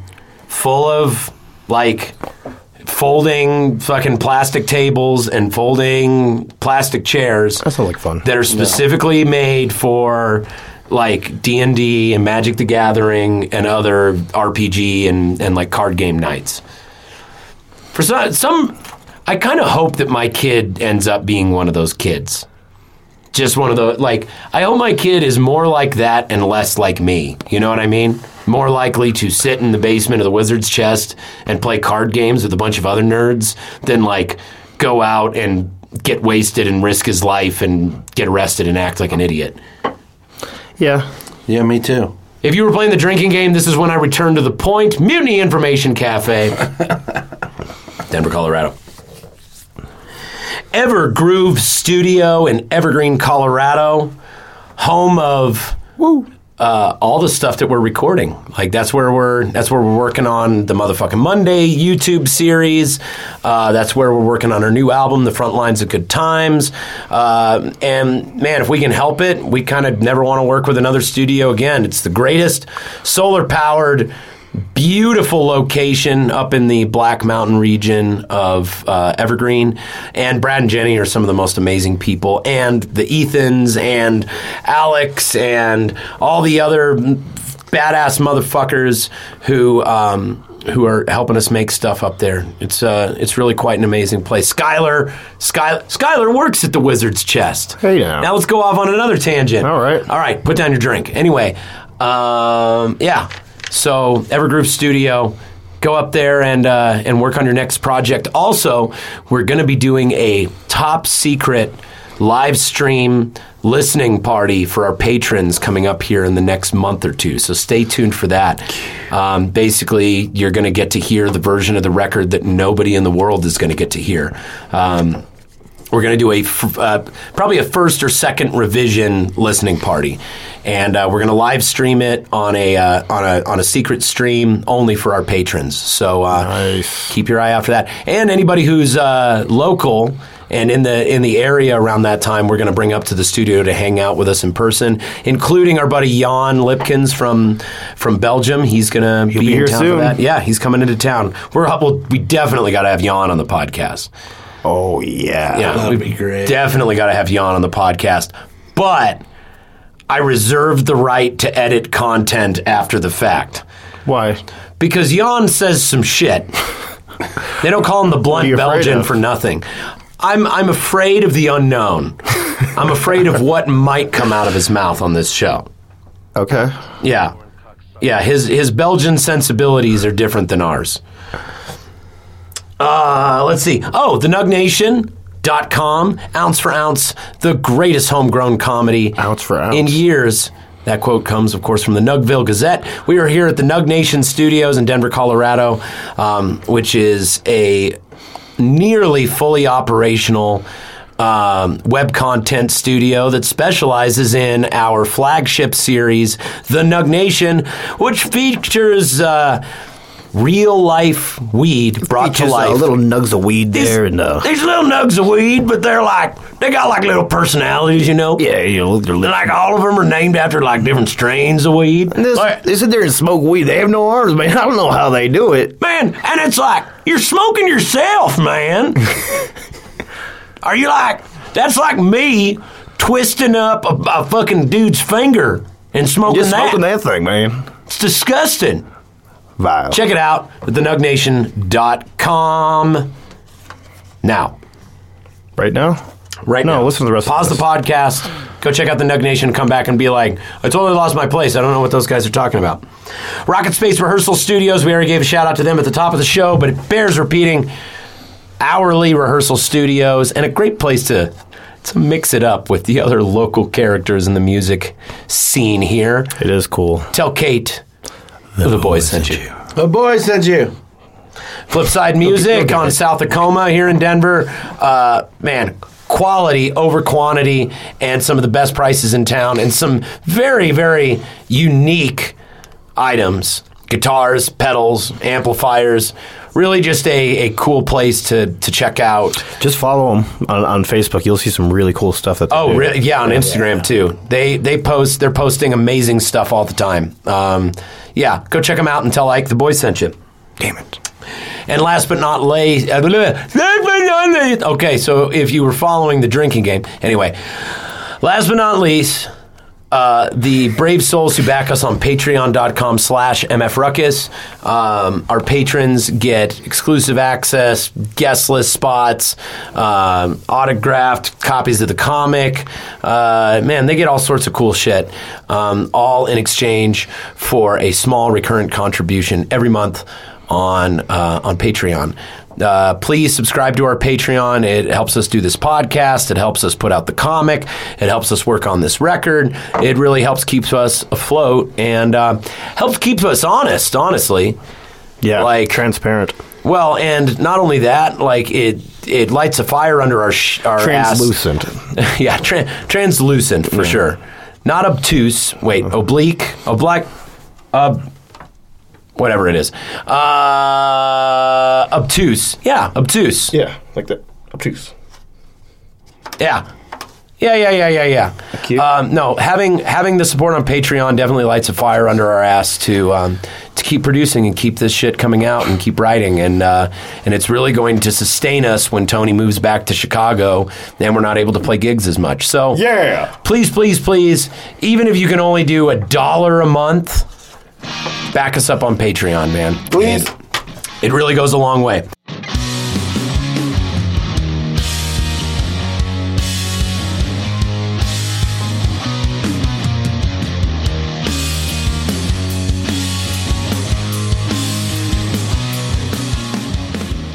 full of like folding fucking plastic tables and folding plastic chairs
That sounds like fun.
that are specifically made for like D&D and Magic the Gathering and other RPG and, and like card game nights. For some, some I kind of hope that my kid ends up being one of those kids. Just one of the like I hope my kid is more like that and less like me. You know what I mean? More likely to sit in the basement of the wizard's chest and play card games with a bunch of other nerds than like go out and get wasted and risk his life and get arrested and act like an idiot.
Yeah.
Yeah, me too.
If you were playing the drinking game, this is when I return to the point. Mutiny Information Cafe, Denver, Colorado. Evergroove Studio in Evergreen, Colorado, home of uh, all the stuff that we're recording. Like that's where we're that's where we're working on the motherfucking Monday YouTube series. Uh, that's where we're working on our new album, The Front Lines of Good Times. Uh, and man, if we can help it, we kind of never want to work with another studio again. It's the greatest solar powered. Beautiful location up in the Black Mountain region of uh, Evergreen, and Brad and Jenny are some of the most amazing people, and the Ethans and Alex and all the other badass motherfuckers who um, who are helping us make stuff up there. It's uh, it's really quite an amazing place. Skylar, Sky, Skylar works at the Wizard's Chest.
Hey now.
Now let's go off on another tangent.
All right.
all right. Put down your drink. Anyway, um, yeah. So Evergroove Studio. Go up there and uh, and work on your next project. Also, we're going to be doing a top secret live stream listening party for our patrons coming up here in the next month or two. So stay tuned for that. Um, basically, you're going to get to hear the version of the record that nobody in the world is going to get to hear. Um, we're going to do a f- uh, probably a first or second revision listening party, and uh, we're going to live stream it on a uh, on a on a secret stream only for our patrons. So uh,
Nice.
keep your eye out for that. And anybody who's uh, local and in the in the area around that time, we're going to bring up to the studio to hang out with us in person, including our buddy Jan Lipkins from from Belgium. He's going to be,
be
in
here
town for
soon.
that. Yeah, he's coming into town. We're well, we definitely got to have Jan on the podcast.
Oh yeah.
Yeah,
That'd be great.
Definitely got to have Jan on the podcast, but I reserve the right to edit content after the fact
Why?
because Jan says some shit. they don't call him the blunt
you afraid
Belgian
of?
for nothing. I'm I'm afraid of the unknown. I'm afraid of what might come out of his mouth on this show.
Okay.
Yeah. Yeah, his his Belgian sensibilities are different than ours. Uh, let's see. Oh, the Nug Nation. Dot com, ounce for ounce, the greatest homegrown comedy
Ounce for ounce.
in years. That quote comes, of course, from the Nugville Gazette. We are here at the Nug Nation Studios in Denver, Colorado, um, which is a nearly fully operational um, web content studio that specializes in our flagship series, The Nug Nation, which features uh, real life weed brought to life.
a little nugs of weed there, and uh,
These little nugs of weed, but they're like they got like little personalities, you know.
yeah, you know, they're
like all of them are named after like different strains of weed.
This-
Like,
they sit there and smoke weed. They have no arms, man. I don't know how they do it.
man, and it's like you're smoking yourself, man. are you like that's like me twisting up a, a fucking dude's finger and smoking
Just
that.
smoking that thing, man.
It's disgusting.
Vile.
Check it out at thenugnation.com. Now,
right now.
right
No,
now.
listen to the rest
Pause the podcast. Go check out the Nug Nation. Come back and be like, I totally lost my place. I don't know what those guys are talking about. Rocket Space Rehearsal Studios. We already gave a shout out to them at the top of the show, but it bears repeating. Hourly rehearsal studios and a great place to to mix it up with the other local characters in the music scene here.
It is cool.
Tell Kate the, boys sent you.
The boy sent you.
Flipside Music on South Tacoma here in Denver. Uh, man, quality over quantity and some of the best prices in town and some very, very unique items guitars, pedals, amplifiers, really just a, a cool place to to check out.
Just follow them on, on Facebook. You'll see some really cool stuff that.
Oh,
do.
really? Yeah, on Instagram too. They they post they're posting amazing stuff all the time. Um, yeah, go check them out and tell Ike the boys sent you.
Damn it.
And last but not last but not least. Okay, so if you were following the drinking game, anyway. Last but not least, uh, the brave souls who back us on patreon.com slash mfruckus. Um, our patrons get exclusive access, guest list spots, um, autographed copies of the comic. Uh, man, they get all sorts of cool shit, um, all in exchange for a small recurrent contribution every month on uh, on Patreon. Uh, please subscribe to our Patreon. It helps us do this podcast. It helps us put out the comic. It helps us work on this record. It really helps keep us afloat and uh, helps keep us honest. Honestly,
Yeah,
Like-
transparent,
well, and not only that, like it it lights a fire under our sh- our ass.
translucent.
yeah, tra- translucent for sure. Not obtuse. Wait, oblique, oblique, uh, whatever it is. Uh, obtuse. Yeah, obtuse.
Yeah, like that. Obtuse.
Yeah. Yeah, yeah, yeah, yeah, yeah.
Cute.
Um, no, having having the support on Patreon definitely lights a fire under our ass to um, to keep producing and keep this shit coming out and keep writing and uh, and it's really going to sustain us when Tony moves back to Chicago and we're not able to play gigs as much. So
Yeah.
please, please, please, even if you can only do a dollar a month, back us up on Patreon, man.
Please.
And It really goes a long way.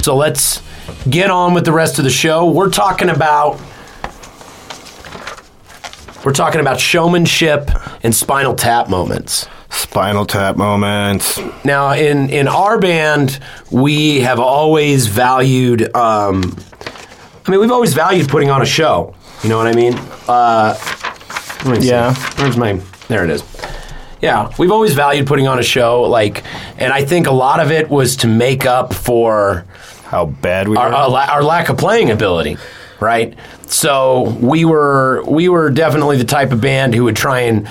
So let's get on with the rest of the show. We're talking about we're talking about showmanship and spinal tap moments.
Spinal Tap moments.
Now, in in our band, we have always valued. Um, I mean, we've always valued putting on a show. You know what I mean? Uh, let me see.
Yeah.
Where's my? There it is. Yeah, we've always valued putting on a show. Like, and I think a lot of it was to make up for
How bad we
our,
were.
our, our lack of playing ability, right? So we were we were definitely the type of band who would try and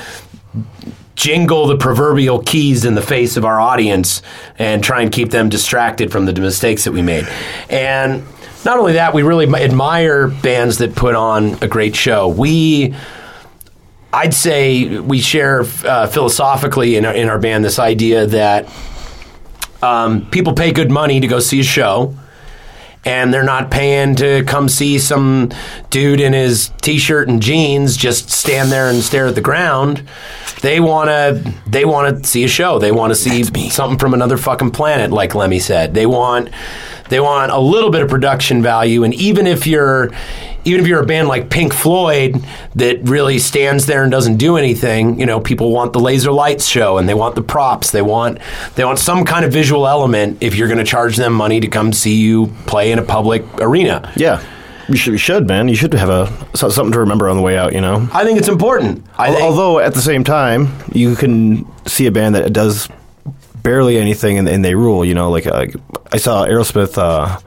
jingle the proverbial keys in the face of our audience and try and keep them distracted from the mistakes that we made. And not only that, we really admire bands that put on a great show. We I'd say we share uh, philosophically in our, in our band this idea that um, people pay good money to go see a show, and they're not paying to come see some dude in his t-shirt and jeans just stand there and stare at the ground. They want to they want to see a show. They want to see something from another fucking planet, like Lemmy said. They want they want a little bit of production value, and even if you're even if you're a band like Pink Floyd that really stands there and doesn't do anything, you know, people want the laser lights show and they want the props. They want they want some kind of visual element if you're going to charge them money to come see you play in a public arena.
yeah. You should, you should, man. You should have a something to remember on the way out. You know.
I think it's important. I think,
Although at the same time, you can see a band that does barely anything and, and they rule. You know, like uh, I saw Aerosmith. Uh,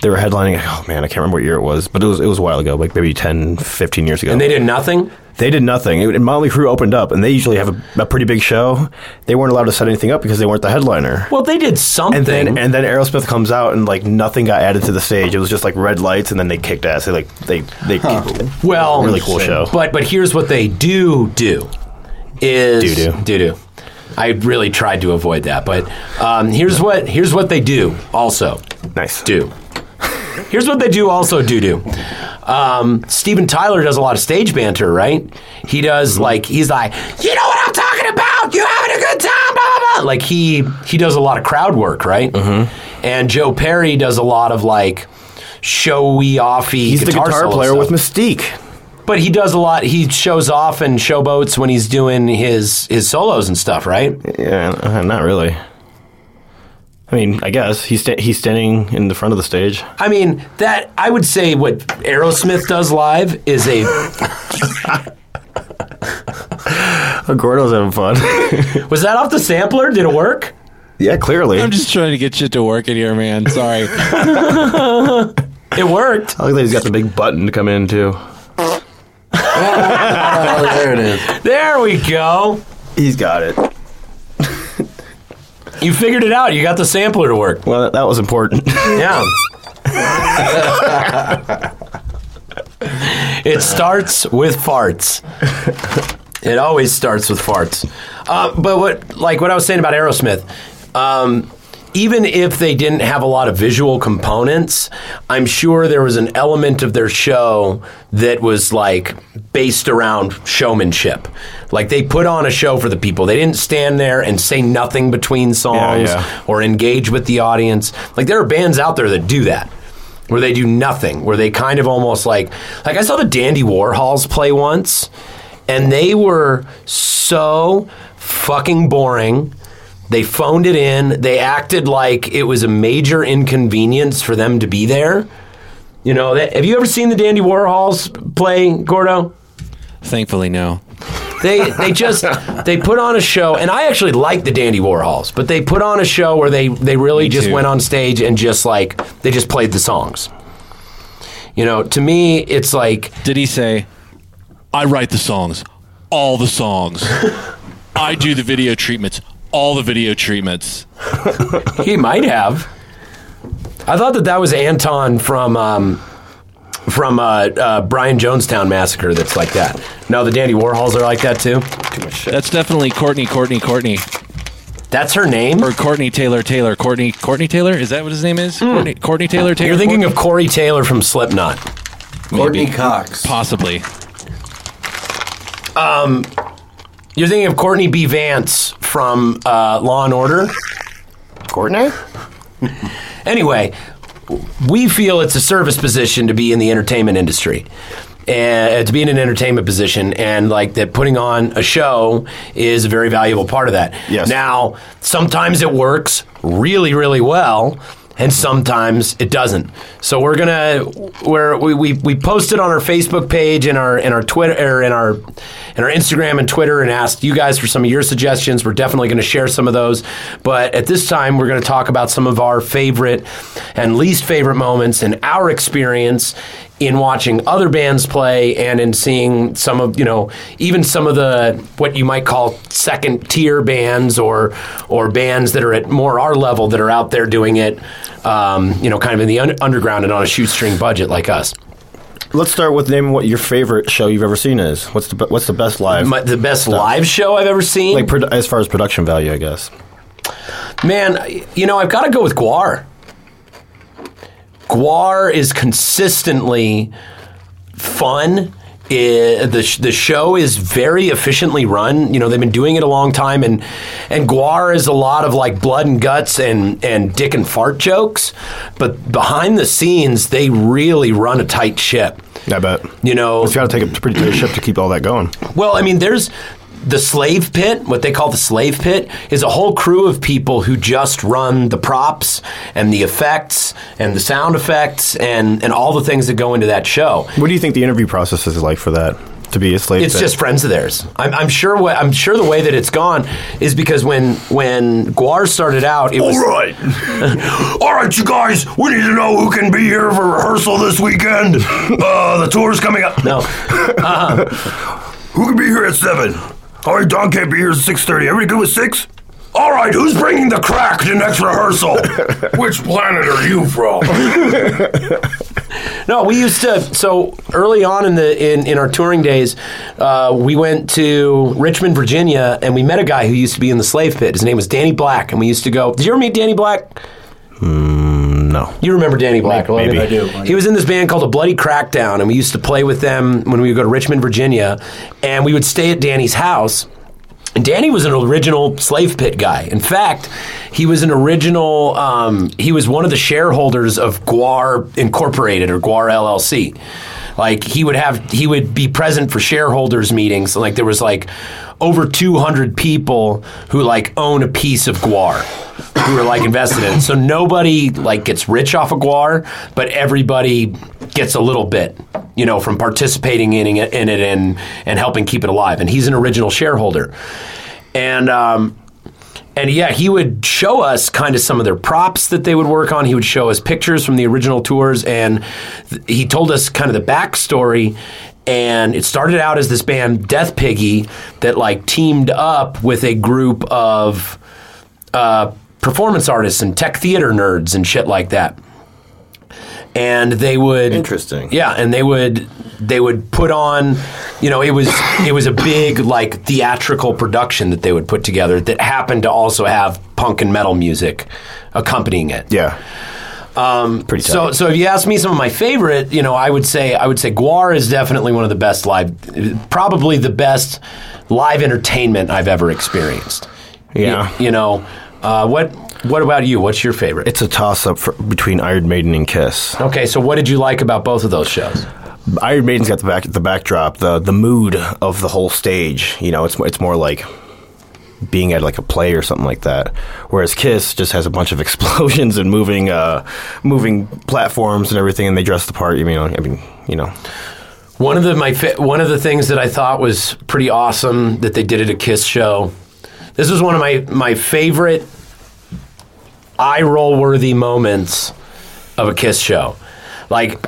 they were headlining. Oh man, I can't remember what year it was, but it was it was a while ago, like maybe 10, 15 years ago.
and they did nothing.
They did nothing. It, and Motley Crue opened up, and they usually have a, a pretty big show. They weren't allowed to set anything up because they weren't the headliner.
Well, they did something.
And then and then Aerosmith comes out and like nothing got added to the stage. It was just like red lights, and then they kicked ass. They like they they
well,
really cool show.
But but here's what they do do is
Do-do.
do do. I really tried to avoid that, but um, here's what here's what they do also
nice.
do. Here's what they do also do do. Um, Steven Tyler does a lot of stage banter, right? He does like he's like, you know what I'm talking about? You having a good time? Blah blah blah. Like he he does a lot of crowd work, right? Mm-hmm. And Joe Perry does a lot of like showy offy.
He's the
guitar,
guitar
solo
player
stuff.
with Mystique.
But he does a lot. He shows off and showboats when he's doing his his solos and stuff, right?
Yeah, uh, not really. I mean, I guess he's sta- he's standing in the front of the stage.
I mean, that I would say what Aerosmith does live is a
Oh, Gordo's having fun.
was that off the sampler? Did it work?
Yeah, clearly.
I'm just trying to get shit to work in here, man. Sorry.
It worked.
I like that he's got the big button to come in too.
Oh, there it is.
There we go.
He's got it.
You figured it out. You got the sampler to work.
Well, that, that was important.
Yeah. it starts with farts. It always starts with farts. Uh, but what, like what I was saying about Aerosmith, um, even if they didn't have a lot of visual components, I'm sure there was an element of their show that was like based around showmanship. Like they put on a show for the people. They didn't stand there and say nothing between songs
yeah.
or engage with the audience. Like there are bands out there that do that. Where they do nothing, where they kind of almost like like I saw the Dandy Warhols play once, and they were so fucking boring. They phoned it in. They acted like it was a major inconvenience for them to be there. You know, that, have you ever seen the Dandy Warhols play, Gordo?
Thankfully, no.
They they just they put on a show, and I actually like the Dandy Warhols, but they put on a show where they they really
Me
just
too.
went on stage and just like they just played the songs. You know, to me, it's like
Did he say, I write the songs, all the songs. I do the video treatments, all the video treatments.
he might have. I thought that that was Anton from um, from uh, uh, Brian Jonestown Massacre. That's like that. No, the Dandy Warhols are like that too.
That's definitely Courtney, Courtney, Courtney.
That's her name.
Or Courtney Taylor Taylor. Courtney Courtney Taylor? Is that what his name is? Courtney, Courtney Taylor Taylor?
You're thinking of Corey Taylor from Slipknot.
Courtney
Maybe.
Cox.
Possibly.
You're thinking of Courtney B. Vance from uh, Law and Order.
Courtney?
Anyway, we feel it's a service position to be in the entertainment industry. And to be in an entertainment position, and like that, putting on a show is a very valuable part of that.
Yes.
Now, sometimes it works really, really well, and sometimes it doesn't. So we're gonna we're, we we we posted on our Facebook page and our and our Twitter or in our in our Instagram and Twitter and asked you guys for some of your suggestions. We're definitely going to share some of those, but at this time we're going to talk about some of our favorite and least favorite moments and our experience in watching other bands play and in seeing some of you know even some of the what you might call second tier bands or or bands that are at more our level that are out there doing it um, you know kind of in the un- underground and on a shoestring budget like us
Let's start with naming what your favorite show you've ever seen is. What's the be- what's the best live?
My, the best live show I've ever seen
like produ- as far as production value, I guess.
Man, you know, I've got to go with Gwar. Gwar is consistently fun. I- the the show is very efficiently run. You know they've been doing it a long time, and and Gwar is a lot of like blood and guts and and dick and fart jokes, but behind the scenes they really run a tight ship.
I bet.
You know,
It's got to take a pretty tight ship to keep all that going.
well, I mean, there's the slave pit, what they call the slave pit, is a whole crew of people who just run the props and the effects and the sound effects and, and all the things that go into that show.
What do you think the interview process is like for that to be a slave?
It's
pit?
just friends of theirs. I'm, I'm sure. What, I'm sure the way that it's gone is because when when Gwar started out, it was
right. All right, you guys, we need to know who can be here for rehearsal this weekend. Uh, the tour's coming up.
no.
Who can be here at 7? All right, Don can't be here at 6.30. Everybody good with 6? All right, who's bringing the crack to next rehearsal? Which planet are you from?
No, we used to. So early on in the in, in our touring days, uh, we went to Richmond, Virginia, and we met a guy who used to be in the slave pit. His name was Danny Black, and we used to go. Did you ever meet Danny Black?
No.
You remember Danny Black?
Maybe.
Logan?
I do.
He was in this band called the Bloody Crackdown, and we used to play with them when we would go to Richmond, Virginia, and we would stay at Danny's house. And Danny was an original slave pit guy. In fact, he was an original. Um, he was one of the shareholders of Gwar Incorporated or Gwar LLC. Like he would have, he would be present for shareholders meetings. Like there was like over 200 people who like own a piece of Gwar who are like invested in it. So nobody like gets rich off of Gwar, but everybody gets a little bit, you know, from participating in it, in it and and helping keep it alive. And he's an original shareholder, and um, and yeah, he would show us kind of some of their props that they would work on. He would show us pictures from the original tours, and th- he told us kind of the backstory. And it started out as this band Death Piggy that like teamed up with a group of uh, performance artists and tech theater nerds and shit like that. And they would
Interesting.
yeah, and they would they would put on, you know, it was it was a big like theatrical production that they would put together that happened to also have punk and metal music accompanying it.
Yeah. Um, Pretty tight.
So, so if you ask me some of my favorite, you know, I would say I would say Gwar is definitely one of the best live, probably the best live entertainment I've ever experienced.
Yeah.
You, you know, uh, what what about you? What's your favorite?
it's a toss up between Iron Maiden and Kiss.
okay, so what did you like about both of those shows?
Iron Maiden's got the back the backdrop, the the mood of the whole stage. You know, it's it's more like being at like a play or something like that. Whereas Kiss just has a bunch of explosions and moving uh, moving platforms and everything, and they dress the part. You know, I mean, you know,
One of the my fa- one of the things that I thought was pretty awesome that they did at a Kiss show. This was one of my my favorite eye roll worthy moments of a Kiss show. Like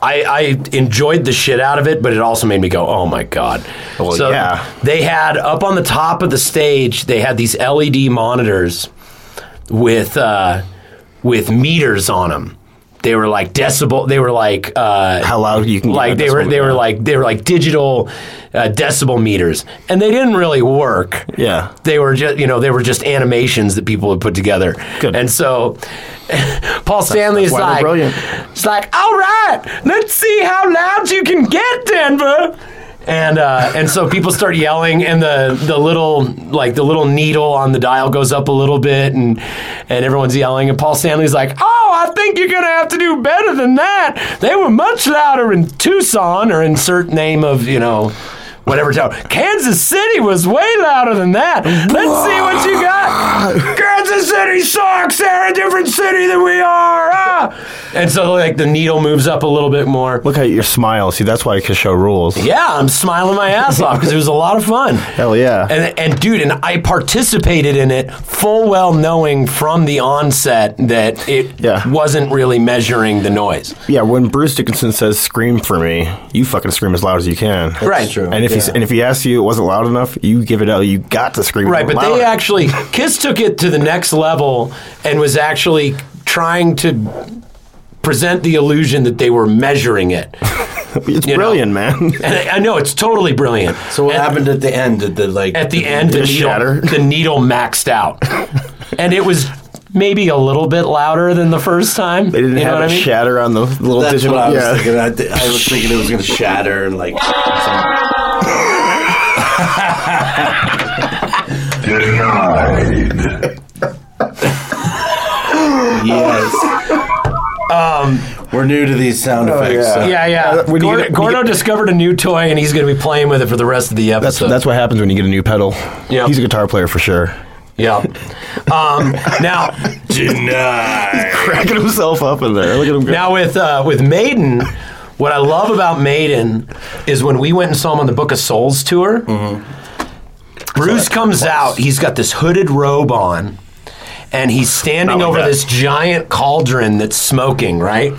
I, I enjoyed the shit out of it, but it also made me go, "Oh my god!"
Well,
so
yeah.
they had up on the top of the stage, they had these LED monitors with uh, with meters on them. They were like decibel. They were like uh,
how loud you can
like they were they were like they were like digital uh, decibel meters, and they didn't really work.
Yeah.
they were just you know they were just animations that people had put together.
Good.
And so Paul Stanley's
why they're
like,
brilliant.
it's like, all right, let's see how loud you can get, Denver. And uh, and so people start yelling, and the, the little like the little needle on the dial goes up a little bit, and and everyone's yelling, and Paul Stanley's like, "Oh, I think you're gonna have to do better than that. They were much louder in Tucson, or insert name of you know." Whatever town. Kansas City was way louder than that. Let's see what you got. Kansas City sucks. They're a different city than we are. Ah. And so, like, the needle moves up a little bit more.
Look at your smile. See, that's why Kiss Show rules.
Yeah, I'm smiling my ass off because it was a lot of fun.
Hell yeah.
And, and dude, and I participated in it full well knowing from the onset that it
Yeah.
wasn't really measuring the noise.
yeah, when Bruce Dickinson says "scream for me," you fucking scream as loud as you can.
right.
true.
And if he and if he asks you it wasn't loud enough, you give it out. You got to scream.
Right, but
louder.
they actually Kiss took it to the next level and was actually trying to present the illusion that they were measuring it.
it's
you know.
brilliant, man.
And I, I know it's totally brilliant.
So what
And
happened at the end? Did the like
At the end, the
Did it
needle,
shatter?
the needle maxed out, and it was maybe a little bit louder than the first time.
They didn't
you know
have
what
it
I mean?
shatter on the little
That's
digital.
what I was
yeah.
thinking. I, th- I was thinking it was going to shatter and like. Yes. Um, we're new to these sound effects.
yeah.
so-
Yeah, yeah.
Uh, when
Gordo,
get-
Gordo
get-
discovered a new toy, and he's going to be playing with it for the rest of the episode.
that's what happens when you get a new pedal.
Yeah.
He's a guitar player for sure.
yeah. Um, now, denied.
Cracking himself up in there. Look at him go.
now with uh, with Maiden, what I love about Maiden is when we went and saw him on the Book of Souls tour. Mm-hmm. Bruce comes out. He's got this hooded robe on. And he's standing
like
over
that.
this giant cauldron that's smoking, right?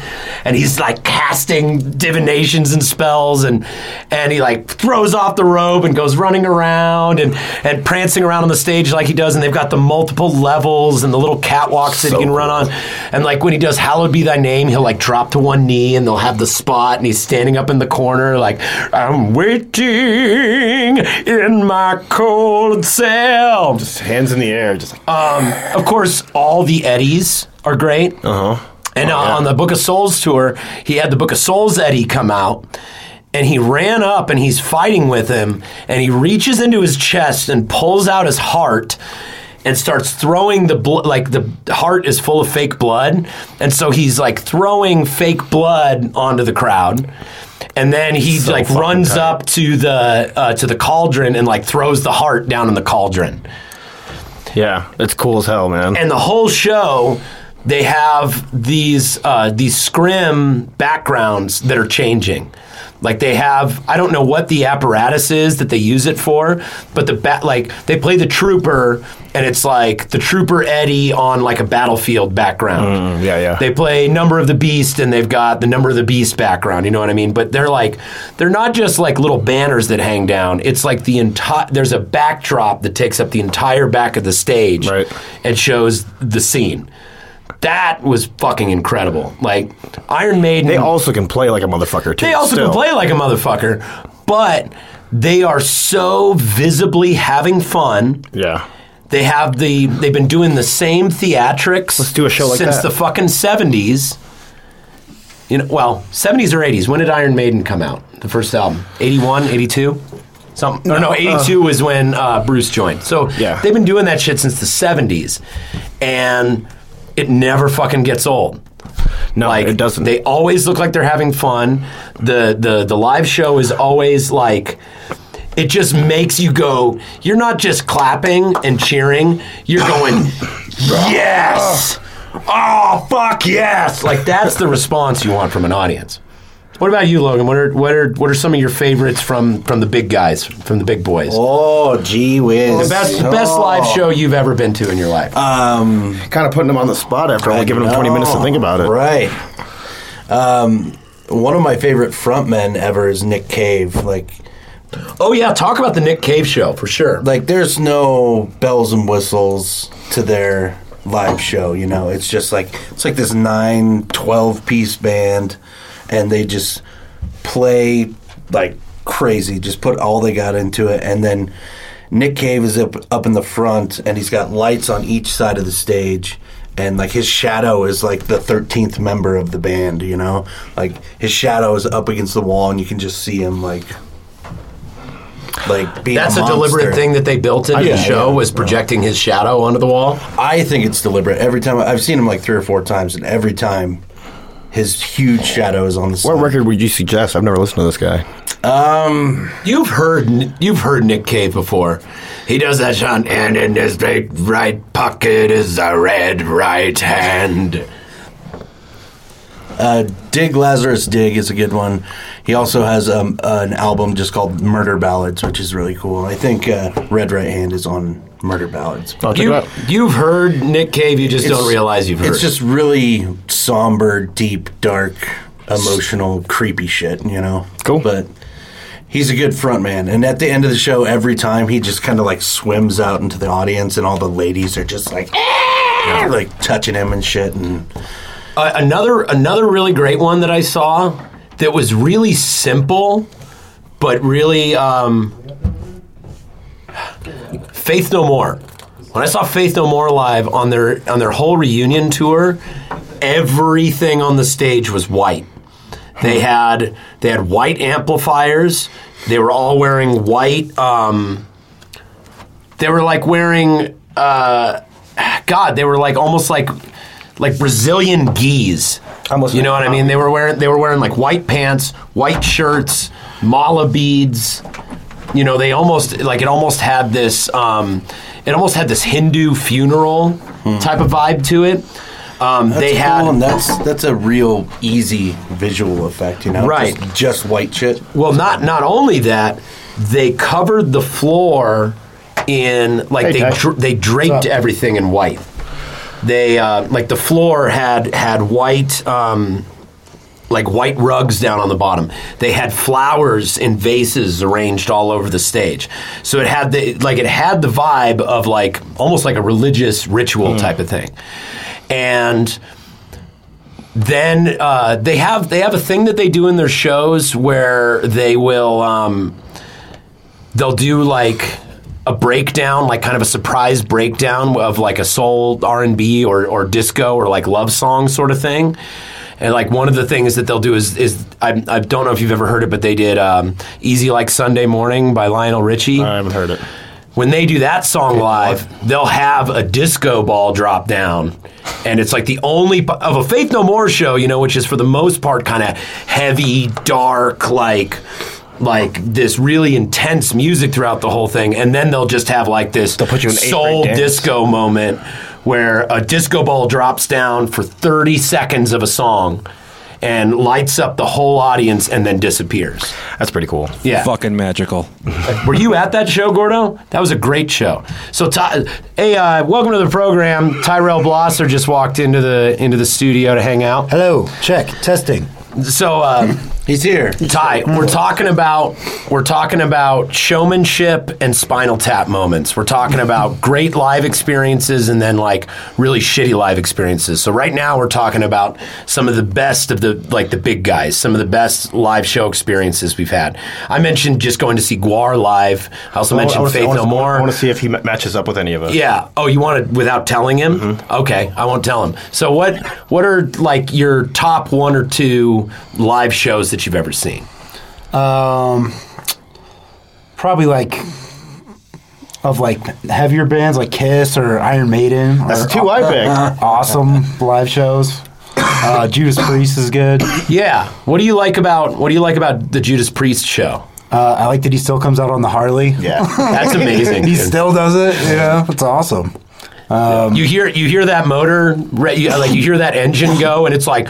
And he's like casting divinations and spells, and and he like throws off the robe and goes running around and and prancing around on the stage like he does. And they've got the multiple levels and the little catwalks that he can run on. And like when he does "Hallowed Be Thy Name," he'll like drop to one knee and they'll have the spot, and he's standing up in the corner like I'm waiting in my cold cell.
Just hands in the air, just like um,
Of course, all the Eddies are great.
uh huh.
And uh, on the Book of Souls tour, he had the Book of Souls Eddie come out. And he ran up and he's fighting with him. And he reaches into his chest and pulls out his heart and starts throwing the blood. Like the heart is full of fake blood. And so he's like throwing fake blood onto the crowd. And then he
So
like runs
tight.
up to the uh, to the cauldron and like throws the heart down in the cauldron.
Yeah, it's cool as hell, man.
and the whole show they have these uh, these scrim backgrounds that are changing Like they have, I don't know what the apparatus is that they use it for, but the bat, like they play the trooper, and it's like the trooper Eddie on like a battlefield background.
Mm, yeah, yeah.
They play Number of the Beast, and they've got the Number of the Beast background. You know what I mean? But they're like, they're not just like little banners that hang down. It's like the entire. There's a backdrop that takes up the entire back of the stage,
Right.
and shows the scene. That was fucking incredible. Like Iron Maiden,
They also can play like a motherfucker too.
they also
still.
can play like a motherfucker, but they are so visibly having fun.
Yeah.
They have the they've been doing the same theatrics.
Let's do a show like
since
that.
the fucking seventies. You know, well, seventies or eighties. When did Iron Maiden come out? The first album, 81, 82? Something. No, no, eighty two was when uh, Bruce joined. So
Yeah.
they've been doing that shit since the seventies, and it never fucking gets old.
No,
like
it doesn't.
They always look like they're having fun. The the the live show is always like it just makes you go. You're not just clapping and cheering. You're going, yes, oh fuck yes. Like that's the response you want from an audience. What about you, Logan? What are what are what are some of your favorites from from the big guys, from the big boys?
Oh, gee whiz.
the best best live show you've ever been to in your life.
Um,
kind of putting them on the spot after only giving them 20 minutes to think about it.
Right. Um, one of my favorite frontmen ever is Nick Cave. Like,
oh yeah, talk about the Nick Cave show for sure.
like there's no bells and whistles to their live show you know it's just like it's like this 9 12 piece band and they just play like crazy just put all they got into it and then nick cave is up up in the front and he's got lights on each side of the stage and like his shadow is like the 13th member of the band you know like his shadow is up against the wall and you can just see him like like being
That's a,
monster.
deliberate thing that they built into
Yeah,
the show
yeah.
was projecting his shadow onto the wall.
I think it's deliberate. Every time I've seen him like three or four times, and every time his huge shadows on the side.
What record would you suggest? I've never listened to this guy.
Um,
You've heard you've heard Nick Cave before. He does that shot, and in his big right pocket is a red right hand.
uh, Dig Lazarus Dig is a good one. He also has um, an album just called Murder Ballads, which is really cool. I think uh, Red Right Hand is on Murder Ballads.
I'll check
You,
it out.
you've heard Nick Cave, you just
It's-
don't realize you've heard.
It's just really somber, deep, dark, emotional, creepy shit, you know?
Cool.
But he's a good front man. And at the end of the show, every time he just kind of like swims out into the audience, and all the ladies are just like, "Ah," like touching him and shit. And
Uh, another another really great one that I saw that was really simple, but really um, Faith No More. When I saw Faith No More live on their on their whole reunion tour, everything on the stage was white. They had they had white amplifiers. They were all wearing white. Um, they were like wearing. Uh, God, they were like almost like like Brazilian geese.
I'm.
You know what I mean? They were wearing they were wearing like white pants, white shirts, mala beads. You know, they almost like it almost had this um, it almost had this Hindu funeral type of vibe to it. Um, they had
cool, and that's that's a real easy visual effect, you know?
Right.
Just, just white shit.
Well, not not only that, they covered the floor in like
Hey,
they
Ty.
dr- they draped everything in white. They uh, like the floor had had white. Um, like white rugs down on the bottom. They had flowers in vases arranged all over the stage. So it had the like it had the vibe of like almost like a religious ritual type of thing. And then uh, they have they have a thing that they do in their shows where they will um, they'll do like a breakdown, like kind of a surprise breakdown of like a soul R and B or or disco or like love song sort of thing. And like one of the things that they'll do is is I, I don't know if you've ever heard it, but they did um, "Easy Like Sunday Morning" by Lionel Richie
I haven't heard it.
when they do that song live, they'll have a disco ball drop down. And it's like the only p- of a Faith No More show, you know, which is for the most part kind of heavy, dark, like like this really intense music throughout the whole thing. And then they'll just have like this They'll
put you in eighth
soul
grade dance.
disco moment where a disco ball drops down for 30 seconds of a song. and lights up the whole audience and then disappears.
That's pretty cool.
Yeah.
Fucking magical.
Were you at that show, Gordo? That was a great show. So, Ty, hey, uh, welcome to the program. Tyrell Blosser just walked into the into the studio to hang out.
Hello, check, testing.
So, uh,
He's here.
Ty, we're talking about we're talking about showmanship and Spinal Tap moments. We're talking about great live experiences and then like really shitty live experiences. So right now we're talking about some of the best of the like the big guys, some of the best live show experiences we've had. I mentioned just going to see Gwar live. I also mentioned Faith No More.
I want to see if he ma- matches up with any of us.
Yeah. Oh, you want it without telling him?
Mm-hmm.
Okay, I won't tell him. So what? What are like your top one or two live shows that you've ever seen?
Um, probably like of like heavier bands like Kiss or Iron Maiden.
That's the two I picked.
Awesome live shows. Uh, Judas Priest is good.
Yeah. What do you like about What do you like about the Judas Priest show?
Uh, I like that he still comes out on the Harley.
Yeah.
That's amazing.
he
dude.
still does it. You know, it's awesome.
you hear you hear that motor, like you hear that engine go, and it's like.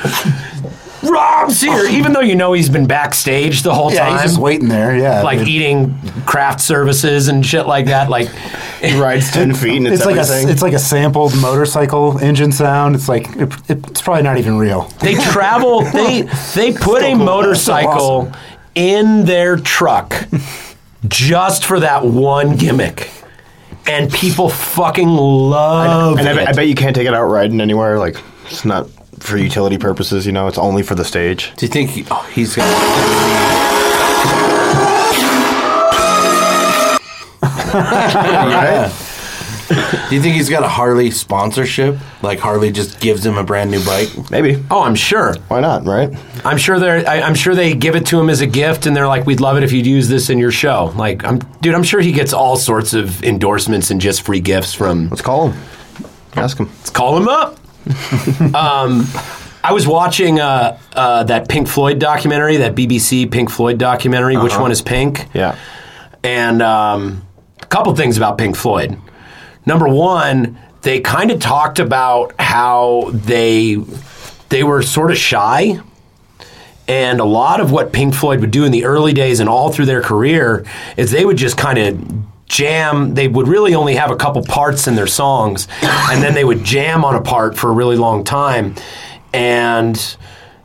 Rob's here, oh. even though you know he's been backstage the whole
Yeah,
time,
he's just waiting there. Yeah,
like
dude.
eating craft services and shit like that. Like,
He rides 10 feet and it's,
It's like
everything.
a it's like a sampled motorcycle engine sound. It's like it, it's probably not even real.
They travel. They they put a motorcycle in their truck just for that one gimmick, and people fucking love
and I, bet-
it.
I bet you can't take it out riding anywhere. Like, it's not for utility purposes, you know, it's only for the stage.
Do you think he, oh, he's got? Do you think he's got a Harley sponsorship? Like Harley just gives him a brand new bike?
Maybe.
oh, I'm sure.
Why not, right?
I'm sure they're. I, I'm sure they give it to him as a gift, and they're like, "We'd love it if you'd use this in your show." Like, I'm, dude. I'm sure he gets all sorts of endorsements and just free gifts from
Let's call him. Ask him.
Let's call him up. um, I was watching uh, uh, that Pink Floyd documentary, that BBC Pink Floyd documentary. Which one is Pink?
Yeah.
And um, a couple things about Pink Floyd. Number one, they kind of talked about how they they were sort of shy. And a lot of what Pink Floyd would do in the early days and all through their career is they would just kind of jam. They would really only have a couple parts in their songs, and then they would jam on a part for a really long time. And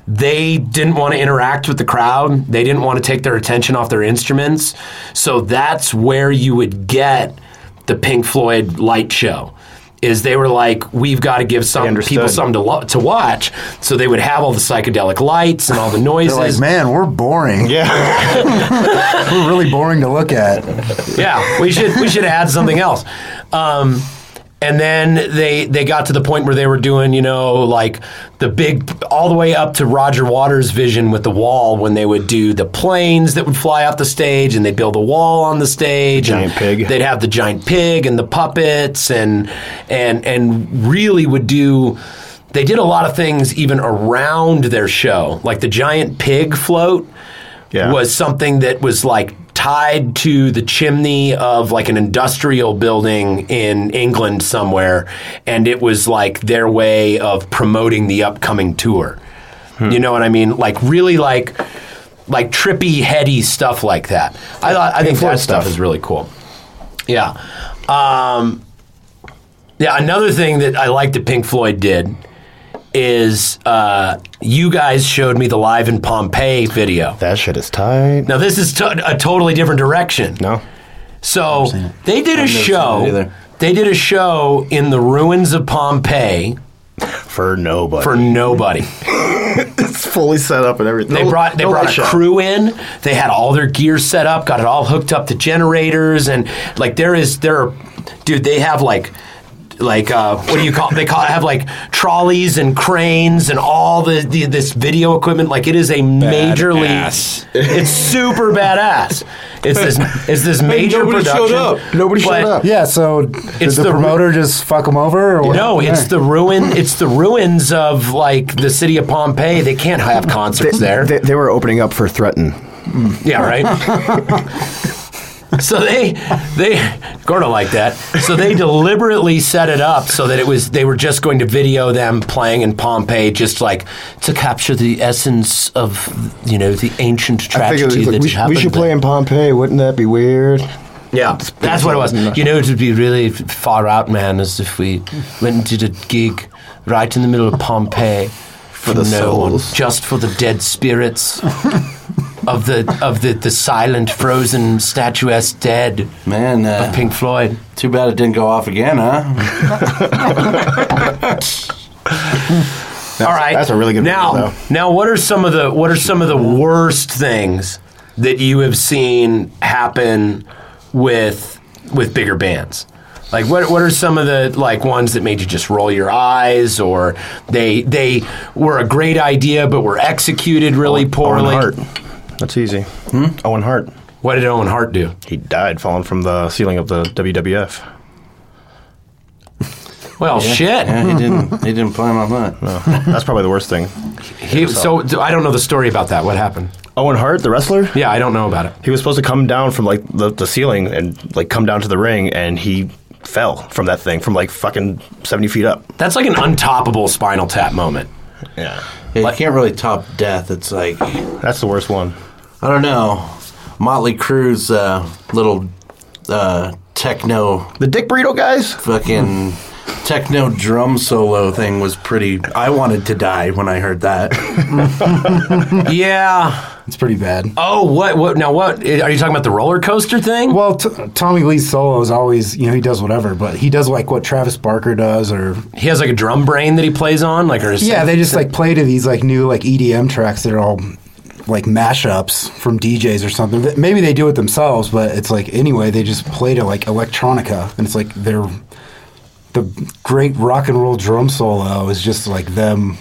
they didn't want to interact with the crowd. They didn't want to take their attention off their instruments. So that's where you would get the Pink Floyd light show. Is they were like, we've got to give some people something to, lo- to watch. So they would have all the psychedelic lights and all the noises.
They're like, man, we're boring.
Yeah.
We're really boring to look at.
yeah, we should we should add something else. Um, and then they they got to the point where they were doing, you know, like the big all the way up to Roger Waters' vision with the wall when they would do the planes that would fly off the stage and they'd build a wall on the stage. and
Giant pig.
They'd have the giant pig and the puppets and and and really would do they did a lot of things even around their show. Like the giant pig float
Yeah.
was something that was like tied to the chimney of like an industrial building in England somewhere, and it was like their way of promoting the upcoming tour. You know what I mean? Like really like like trippy, heady stuff like that. I thought I think that stuff
stuff.
is really cool. Yeah. Um, yeah, another thing that I like that Pink Floyd did is uh, you guys showed me the live in Pompeii video.
that shit is tight.
Now this is to- a totally different direction.
No.
So they did a
I've never seen it
show. They did a show in the ruins of Pompeii
For nobody.
for nobody.
it's fully set up and everything.
They
No-
brought they
no
brought a
shot.
crew in. They had all their gear set up, got it all hooked up to generators, and like there is there, are, dude. They have like like uh, what do you call? They call have like trolleys and cranes and all the, the this video equipment. Like it is a majorly.
Badass.
It's super badass. It's this it's this major
nobody showed
production.
up.
Nobody showed
but-
up.
Yeah, so did
It's
the,
the-
promoter just fuck them over? Or what?
No, it's the ruin. It's the ruins of like the city of Pompeii. They can't have concerts there.
They, they were opening up for Threaten.
yeah, right. so they they Gordo like that. So they deliberately set it up so that it was they were just going to video them playing in Pompeii, just like to capture the essence of you know the ancient tragedy
like,
that
we, sh-
happened.
we should play in Pompeii. Wouldn't that be weird?
Yeah, that's what it was. You know, it would be really far out, man, as if we went and did a gig right in the middle of Pompeii for,
the
no one, just for the dead spirits of the of the, the silent, frozen, statuesque dead
Man, uh,
of Pink Floyd.
too bad it didn't go off again, huh?
All right,
that's a really good
now.
movie, though.
Now, what are some of the what are some of the worst things that you have seen happen with with bigger bands? Like what what are some of the like ones that made you just roll your eyes, or they they were a great idea but were executed really poorly?
Owen Hart. That's easy. Hmm? Owen Hart.
What did Owen Hart do?
He died falling from the ceiling of the WWF.
Well, shit.
Yeah, he didn't. He didn't plan on that.
That's probably the worst thing.
He, so d- I don't know the story about that. What happened?
Owen Hart, the wrestler.
Yeah, I don't know about it.
He was supposed to come down from like the, the ceiling and like come down to the ring, and he fell from that thing from like fucking seventy feet up.
That's like an untoppable Spinal Tap moment.
Yeah,
Yeah, you can't really top death. It's like
that's the worst one.
I don't know. Motley Crue's uh, little uh, techno
The Dick Burrito guys.
fucking techno drum solo thing was pretty. I wanted to die when I heard that.
Yeah.
It's pretty bad.
Oh, what? What? Now, what? Are you talking about the roller coaster thing?
Well, t- Tommy Lee's solo is always, you know, he does whatever, but he does like what Travis Barker does, or
He has like a drum brain that he plays on, like or
yeah, they just like play to these like new like EDM tracks that are all like mashups from DJs or something. Maybe they do it themselves, but it's like anyway, they just play to like electronica, and it's like they're the great rock and roll drum solo is just like them,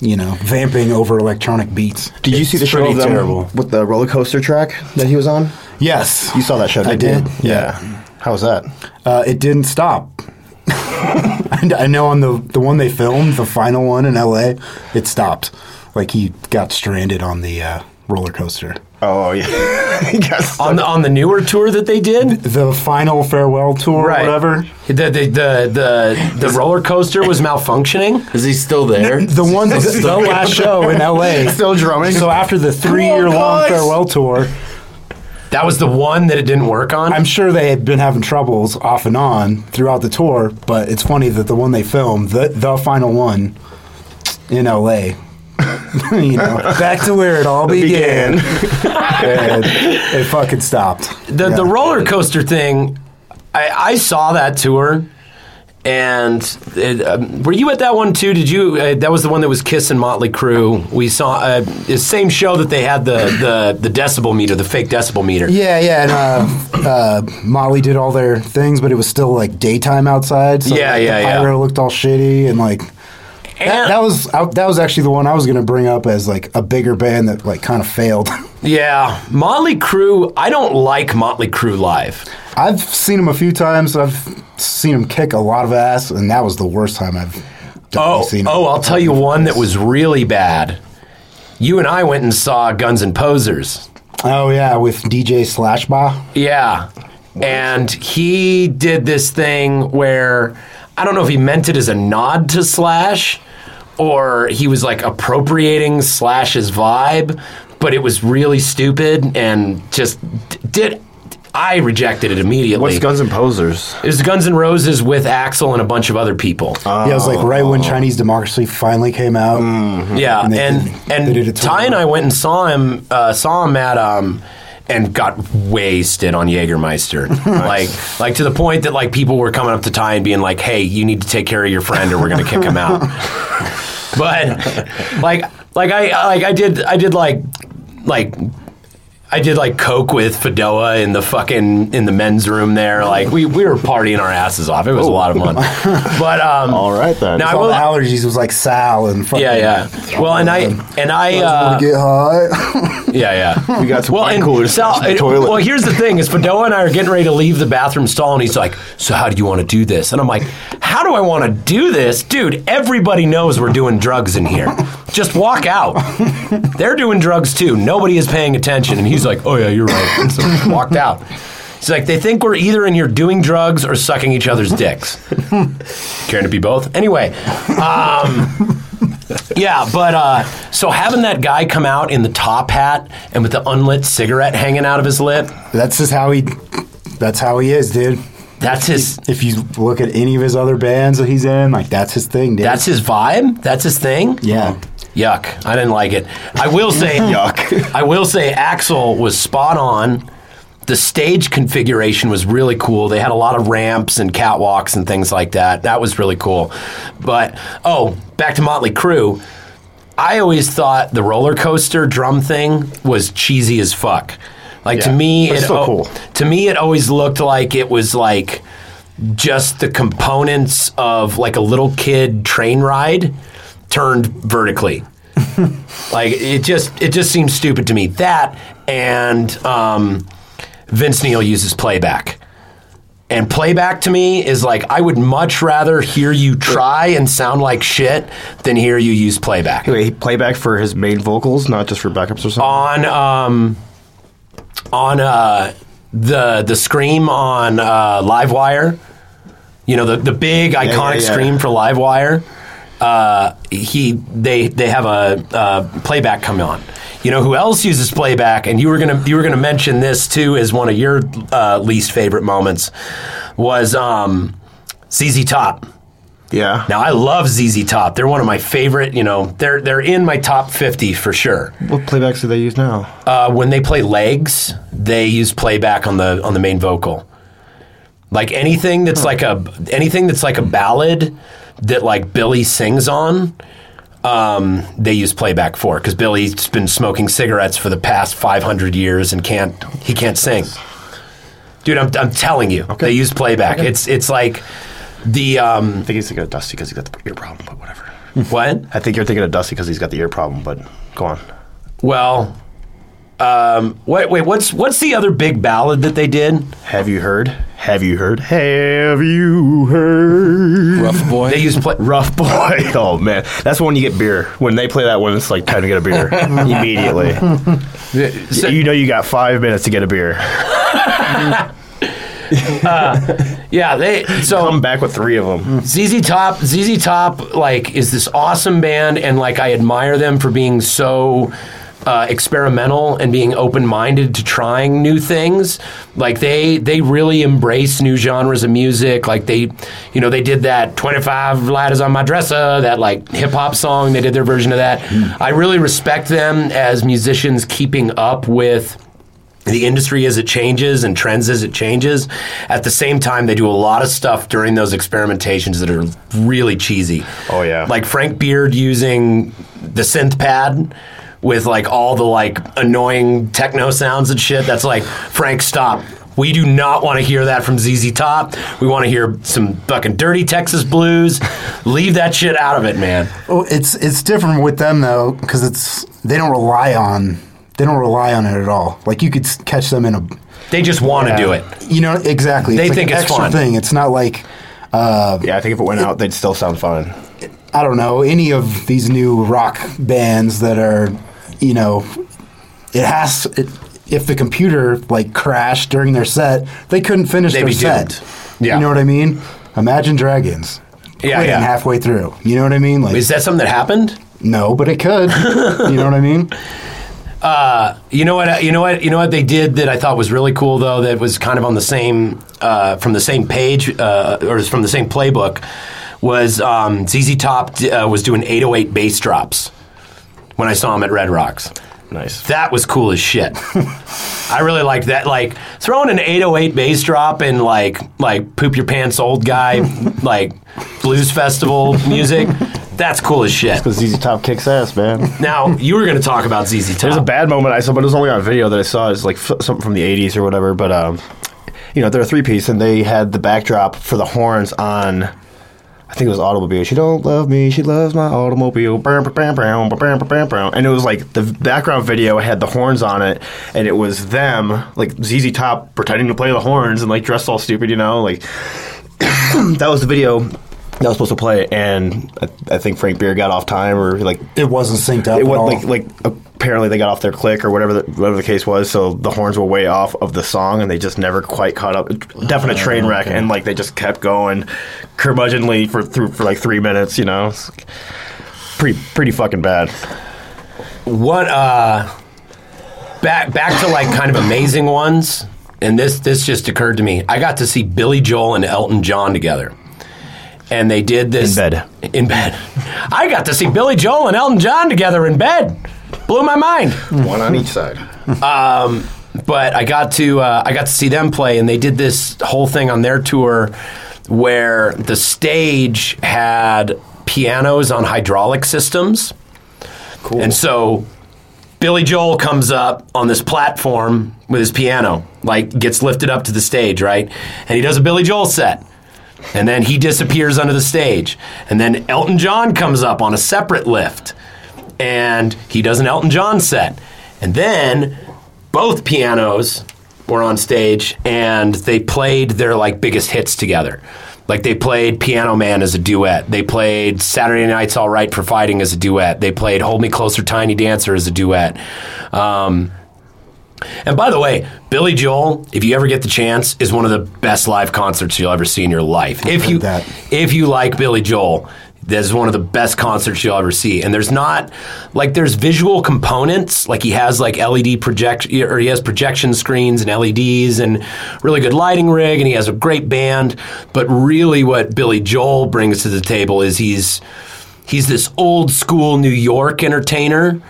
you know, vamping over electronic beats.
Did you see the show of them
terrible.
with the roller coaster track that he was on?
Yes,
You saw that show?
I
didn't
did.
you? Yeah. How was that?
Uh, it didn't stop. I I know on the the one they filmed, the final one in L.A., it stopped. Like he got stranded on the uh, roller coaster.
Oh yeah, He got stuck.
on the on the newer tour that they did.
The final farewell tour,
Right.
or whatever.
The the the the, the roller coaster was malfunctioning.
Is he still there?
The one, the, the last show in L.A.
Still drumming.
So after the three year long farewell tour,
That was the one that it didn't work on.
I'm sure they had been having troubles off and on throughout the tour. But it's funny that the one they filmed, the the final one in L.A. you know, back to where it all began. and it fucking stopped.
the
Yeah.
the roller coaster thing. I, I saw that tour, and it, um, were you at that one too? Did you? Uh, that was the one that was Kiss and Motley Crue. We saw uh, the same show that they had the the the decibel meter, the fake decibel meter.
Yeah, yeah, and uh, uh, Molly did all their things, but it was still like daytime outside. So
Yeah,
like,
yeah,
the
yeah.
pyro looked all shitty, and like that, that was I, that was actually the one I was going to bring up as like a bigger band that like kind of failed.
Yeah, Motley Crue. I don't like Motley Crue live.
I've seen them a few times. I've seen them kick a lot of ass, and that was the worst time I've
Oh,
seen
oh, I'll tell you one that was really bad. You and I went and saw Guns and Posers.
Oh yeah, with DJ Ashba.
Yeah. And he did this thing where I don't know if he meant it as a nod to Slash or he was like appropriating Slash's vibe, but it was really stupid and just did. I rejected it immediately.
What's Guns and Posers?
It was Guns and Roses with Axl and a bunch of other people.
yeah, it was like right when Chinese Democracy finally came out.
Yeah,
And
and
they
and,
they did a tour.
Ty and I went and saw him uh, saw him at um and got wasted on Jägermeister. like like to the point that like people were coming up to Ty and being like, "Hey, you need to take care of your friend or we're going to kick him out." but like like I like I did I did like like I did like coke with Fedoa in the fucking in the men's room there. Like we, we were partying our asses off. It was a lot of fun. But um,
All right then.
Now I
all
will,
the allergies was like Sal and fucking.
yeah, yeah. Well, and I and I uh,
get high?
yeah, yeah.
We got some
well, and
coolers
Sal,
the
it-
toilet.
well, here's the thing: is Fedoa and I are getting ready to leave the bathroom stall, and he's like, "So how do you want to do this?" And I'm like, "How do I want to do this, dude? Everybody knows we're doing drugs in here. Just walk out. They're doing drugs too. Nobody is paying attention." And he's like, "Oh yeah, you're right." And so he walked out. He's like, they think we're either in here doing drugs or sucking each other's dicks. Caring to be both? Anyway, um, yeah, but uh, so having that guy come out in the top hat and with the unlit cigarette hanging out of his lip,
That's just how he. That's how he is, dude.
that's his.
If you look at any of his other bands that he's in, like that's his thing, dude.
That's his vibe. That's his thing.
yeah.
Yuck! I didn't like it. I will say,
Yuck.
I will say, Axl was spot on. The stage configuration was really cool. They had a lot of ramps and catwalks and things like that. That was really cool. But oh, back to Motley Crue. I always thought the roller coaster drum thing was cheesy as fuck. Like to me, it
still cool.
to me it always looked like it was like just the components of like a little kid train ride turned vertically. like it just it just seems stupid to me. That and um, Vince Neil uses playback. And playback to me is like I would much rather hear you try and sound like shit than hear you use playback.
Wait, playback for his main vocals, not just for backups or something.
On um on uh the the scream on uh Livewire, you know the the big iconic
yeah.
scream for Livewire. Uh, he they they have a uh, playback come on. You know who else uses playback? And you were gonna you were gonna mention this too as one of your uh, least favorite moments was um, ZZ Top.
yeah.
Now I love ZZ Top. They're one of my favorite. You know they're they're in my top fifty for sure.
What playbacks do they use now?
Uh, when they play legs, they use playback on the on the main vocal. Like anything that's like a anything that's like a ballad that like Billy sings on, um, they use playback for because Billy's been smoking cigarettes for the past five hundred years and can't he can't sing. Dude, I'm, I'm telling you, they use playback. It's it's like the um,
I think he's thinking of Dusty because he's got the ear problem, but whatever.
what?
I think you're thinking of Dusty because he's got the ear problem, but go on.
Well, um, wait, wait. What's what's the other big ballad that they did?
Have you heard? Have you heard? Have you heard?
Rough boy.
They use play.
Rough boy. Oh man, that's when you get beer. When they play that one, it's like time to get a beer immediately.
So-
you know you got five minutes to get a beer.
Yeah, they so
Come back with three of them.
ZZ Top ZZ Top like is this awesome band and like I admire them for being so uh, experimental and being open-minded to trying new things. Like they they really embrace new genres of music. Like they you know they did that 25 ladders on my dresser that like hip hop song. They did their version of that. I really respect them as musicians keeping up with the industry as it changes and trends as it changes. At the same time, they do a lot of stuff during those experimentations that are really cheesy.
Oh, yeah.
like Frank Beard using the synth pad with like all the like annoying techno sounds and shit. That's like Frank, stop. We do not want to hear that from ZZ Top. We want to hear some fucking dirty Texas blues. Leave that shit out of it, man.
Well, it's it's different with them though because it's they don't rely on they don't rely on it at all. Like you could catch them in a
They just want to do it.
you know exactly.
They
it's like
think
an
it's
extra
fun.
thing. It's not like uh,
Yeah, I think if it went out, they'd still sound fine.
I don't know any of these new rock bands that are you know it has it, if the computer like crashed during their set they couldn't finish
They'd
their set.
Yeah.
You know what I mean? Imagine Dragons.
Yeah, yeah.
halfway through. You know what I mean? Like
Is that something that happened?
no, but it could. you know what I mean?
You know what? You know what? You know what they did that I thought was really cool though. That was kind of on the same uh, from the same page uh, or from the same playbook. Was um, ZZ Top uh, was doing 808 bass drops when I saw him at Red Rocks.
Nice.
That was cool as shit. I really liked that. Like throwing an 808 bass drop and like like poop your pants old guy like blues festival music. That's cool as shit.
Because ZZ Top kicks ass, man.
Now you were going to talk about ZZ Top.
There's a bad moment I saw, but it was only on video that I saw. It's like f- something from the '80s or whatever. But um, you know, they're a three piece, and they had the backdrop for the horns on. I think it was automobile. She don't love me. She loves my automobile. Bam, bam, bam, bam, bam, bam, bam, bam. And it was like the background video had the horns on it, and it was them like ZZ Top pretending to play the horns and like dressed all stupid, you know, like that was the video that was supposed to play. And I, I think Frank Beard got off time or like
It wasn't synced up.
it was like like apparently they got off their click or whatever the, whatever the case was. So the horns were way off of the song, and they just never quite caught up. Definite train wreck, and like they just kept going curmudgeonly for through for like three minutes. You know, It's pretty pretty fucking bad.
What uh back back to like kind of amazing ones, and this this just occurred to me. I got to see Billy Joel and Elton John together. And they did this
In bed.
In bed. I got to see Billy Joel and Elton John together in bed. Blew my mind.
One on each side.
but I got to uh, I got to see them play, and they did this whole thing on their tour where the stage had pianos on hydraulic systems. Cool. And so Billy Joel comes up on this platform with his piano, like gets lifted up to the stage, right? And he does a Billy Joel set. And then he disappears under the stage. And then Elton John comes up on a separate lift. And he does an Elton John set. And then both pianos were on stage and they played their like biggest hits together. Like they played Piano Man as a duet. They played Saturday Night's All Right for Fighting as a duet. They played Hold Me Closer Tiny Dancer as a duet. Um, and by the way, Billy Joel, if you ever get the chance, is one of the best live concerts you'll ever see in your life. If you
that.
if you like Billy Joel, this is one of the best concerts you'll ever see. And there's not like there's visual components, like he has like LED project or he has projection screens and LEDs and really good lighting rig and he has a great band. But really what Billy Joel brings to the table is he's he's this old school New York entertainer.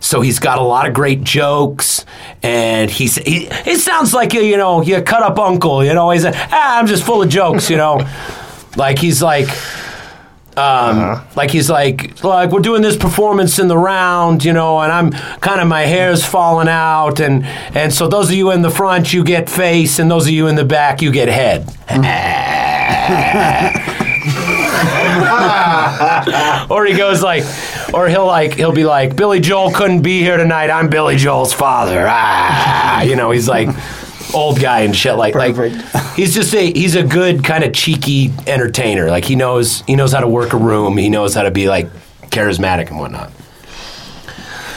So he's got a lot of great jokes, and he's he, it sounds like you know you cut up uncle, you know. He's ah, I'm just full of jokes, you know. like he's like, um, like he's like like we're doing this performance in the round, you know, and I'm kind of my hair's falling out, and and so those of you in the front you get face, and those of you in the back you get head. or he goes like, or he'll like, he'll be like, Billy Joel couldn't be here tonight. I'm Billy Joel's father. Ah, you know, he's like old guy and shit like like he's just a he's a good kind of cheeky entertainer. Like he knows he knows how to work a room. He knows how to be like charismatic and whatnot.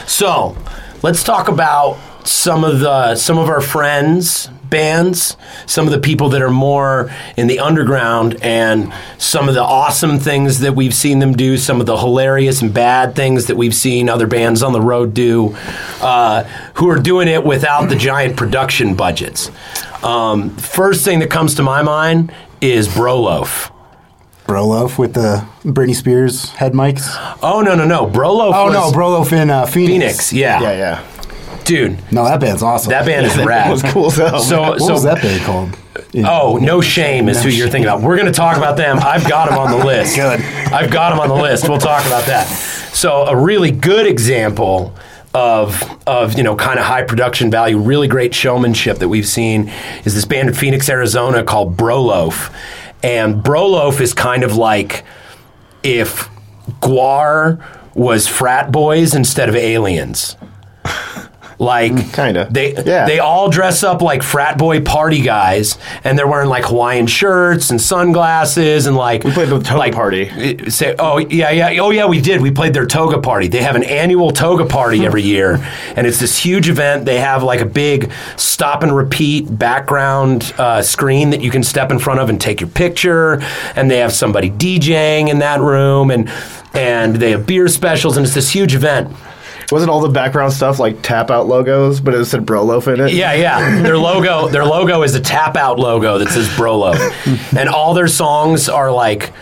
So let's talk about some of the some of our friends bands some of the people that are more in the underground and some of the awesome things that we've seen them do some of the hilarious and bad things that we've seen other bands on the road do uh, who are doing it without the giant production budgets um, first thing that comes to my mind is broloaf
Broloaf with the Britney Spears head mics.
oh no no no broloaf
Oh
was
no, Broloaf in uh, Phoenix.
phoenix yeah
Yeah, yeah.
Dude
No, that band's awesome.
that band is rad
was cool as hell.
so
What
so
was that band called?
Oh, no shame is who you're thinking about. We're going to talk about them. I've got them on the list.
Good.
I've got them on the list. We'll talk about that. So, a really good example of of you know kind of high production value, really great showmanship that we've seen is this band in Phoenix, Arizona called Broloaf, and Broloaf is kind of like if Gwar was frat boys instead of aliens. Like
Kinda.
they
Yeah.
they all dress up like frat boy party guys, and they're wearing like Hawaiian shirts and sunglasses and like we
played the toga
like,
party.
uh, Say, oh yeah, yeah, oh yeah, we did. We played their toga party. They have an annual toga party every year, and it's this huge event. They have like a big step and repeat background uh, screen that you can step in front of and take your picture, and they have somebody DJing in that room, and and they have beer specials, and it's this huge event.
Wasn't all the background stuff like tap out logos, but it said Broloaf in it?
Yeah, yeah. Their logo, their logo is a tap out logo that says Brolo, and all their songs are like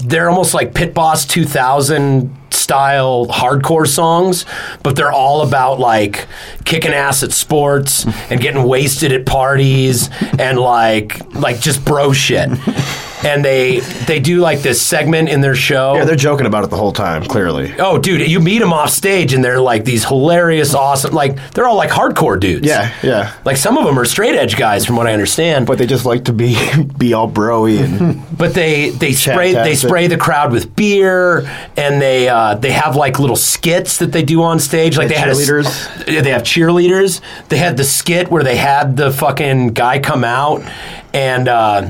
they're almost like Pit Boss 2000 style hardcore songs, but they're all about like kicking ass at sports and getting wasted at parties and like like just bro shit. And they they do like this segment in their show.
Yeah, they're joking about it the whole time, clearly.
Oh, dude, you meet them off stage and they're like these hilarious, awesome, like they're all like hardcore dudes.
Yeah, yeah.
Like some of them are straight edge guys, from what I understand. But
they just like to be be all broy and
but they they spray they spray the crowd with beer, and they uh, they have like little skits that they do on stage. Like
They
they, had a
cheerleaders?
yeah, they have cheerleaders. They had the skit where they had the fucking guy come out, and uh,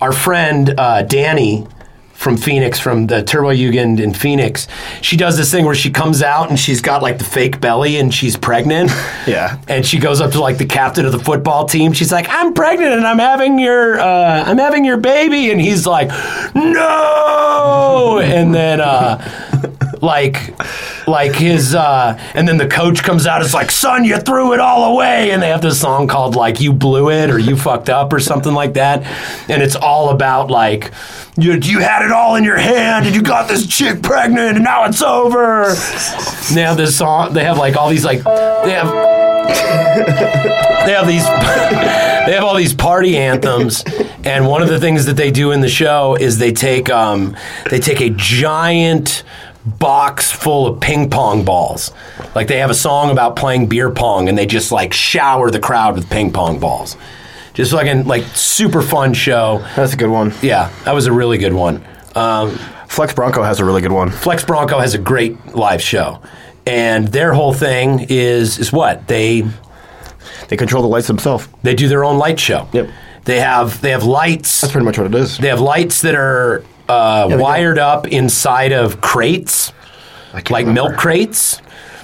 our friend uh, Danny from Phoenix, from the Turbo Jugend in Phoenix. She does this thing where she comes out and she's got like the fake belly and she's pregnant.
Yeah.
And she goes up to like the captain of the football team. She's like, "I'm pregnant and I'm having your, uh, I'm having your baby," and he's like, "No!" and then, uh, like, like his, uh, and then the coach comes out. It's like, "Son, you threw it all away," and they have this song called like "You Blew It" or "You Fucked Up" or something like that, and it's all about like. You, you had it all in your hand and you got this chick pregnant and now it's over. And they have this song. They have like all these like they have they have these they have all these party anthems and one of the things that they do in the show is they take um, they take a giant box full of ping pong balls like they have a song about playing beer pong and they just like shower the crowd with ping pong balls just fucking like super fun show
That's a good one.
yeah that was a really good one um,
Flex Bronco has a really good one.
Flex Bronco has a great live show and their whole thing is is what they
They control the lights themselves.
They do their own light show.
Yep.
They have they have lights.
That's pretty much what it is.
They have lights that are uh,
they
wired up inside of crates, like
remember.
milk crates.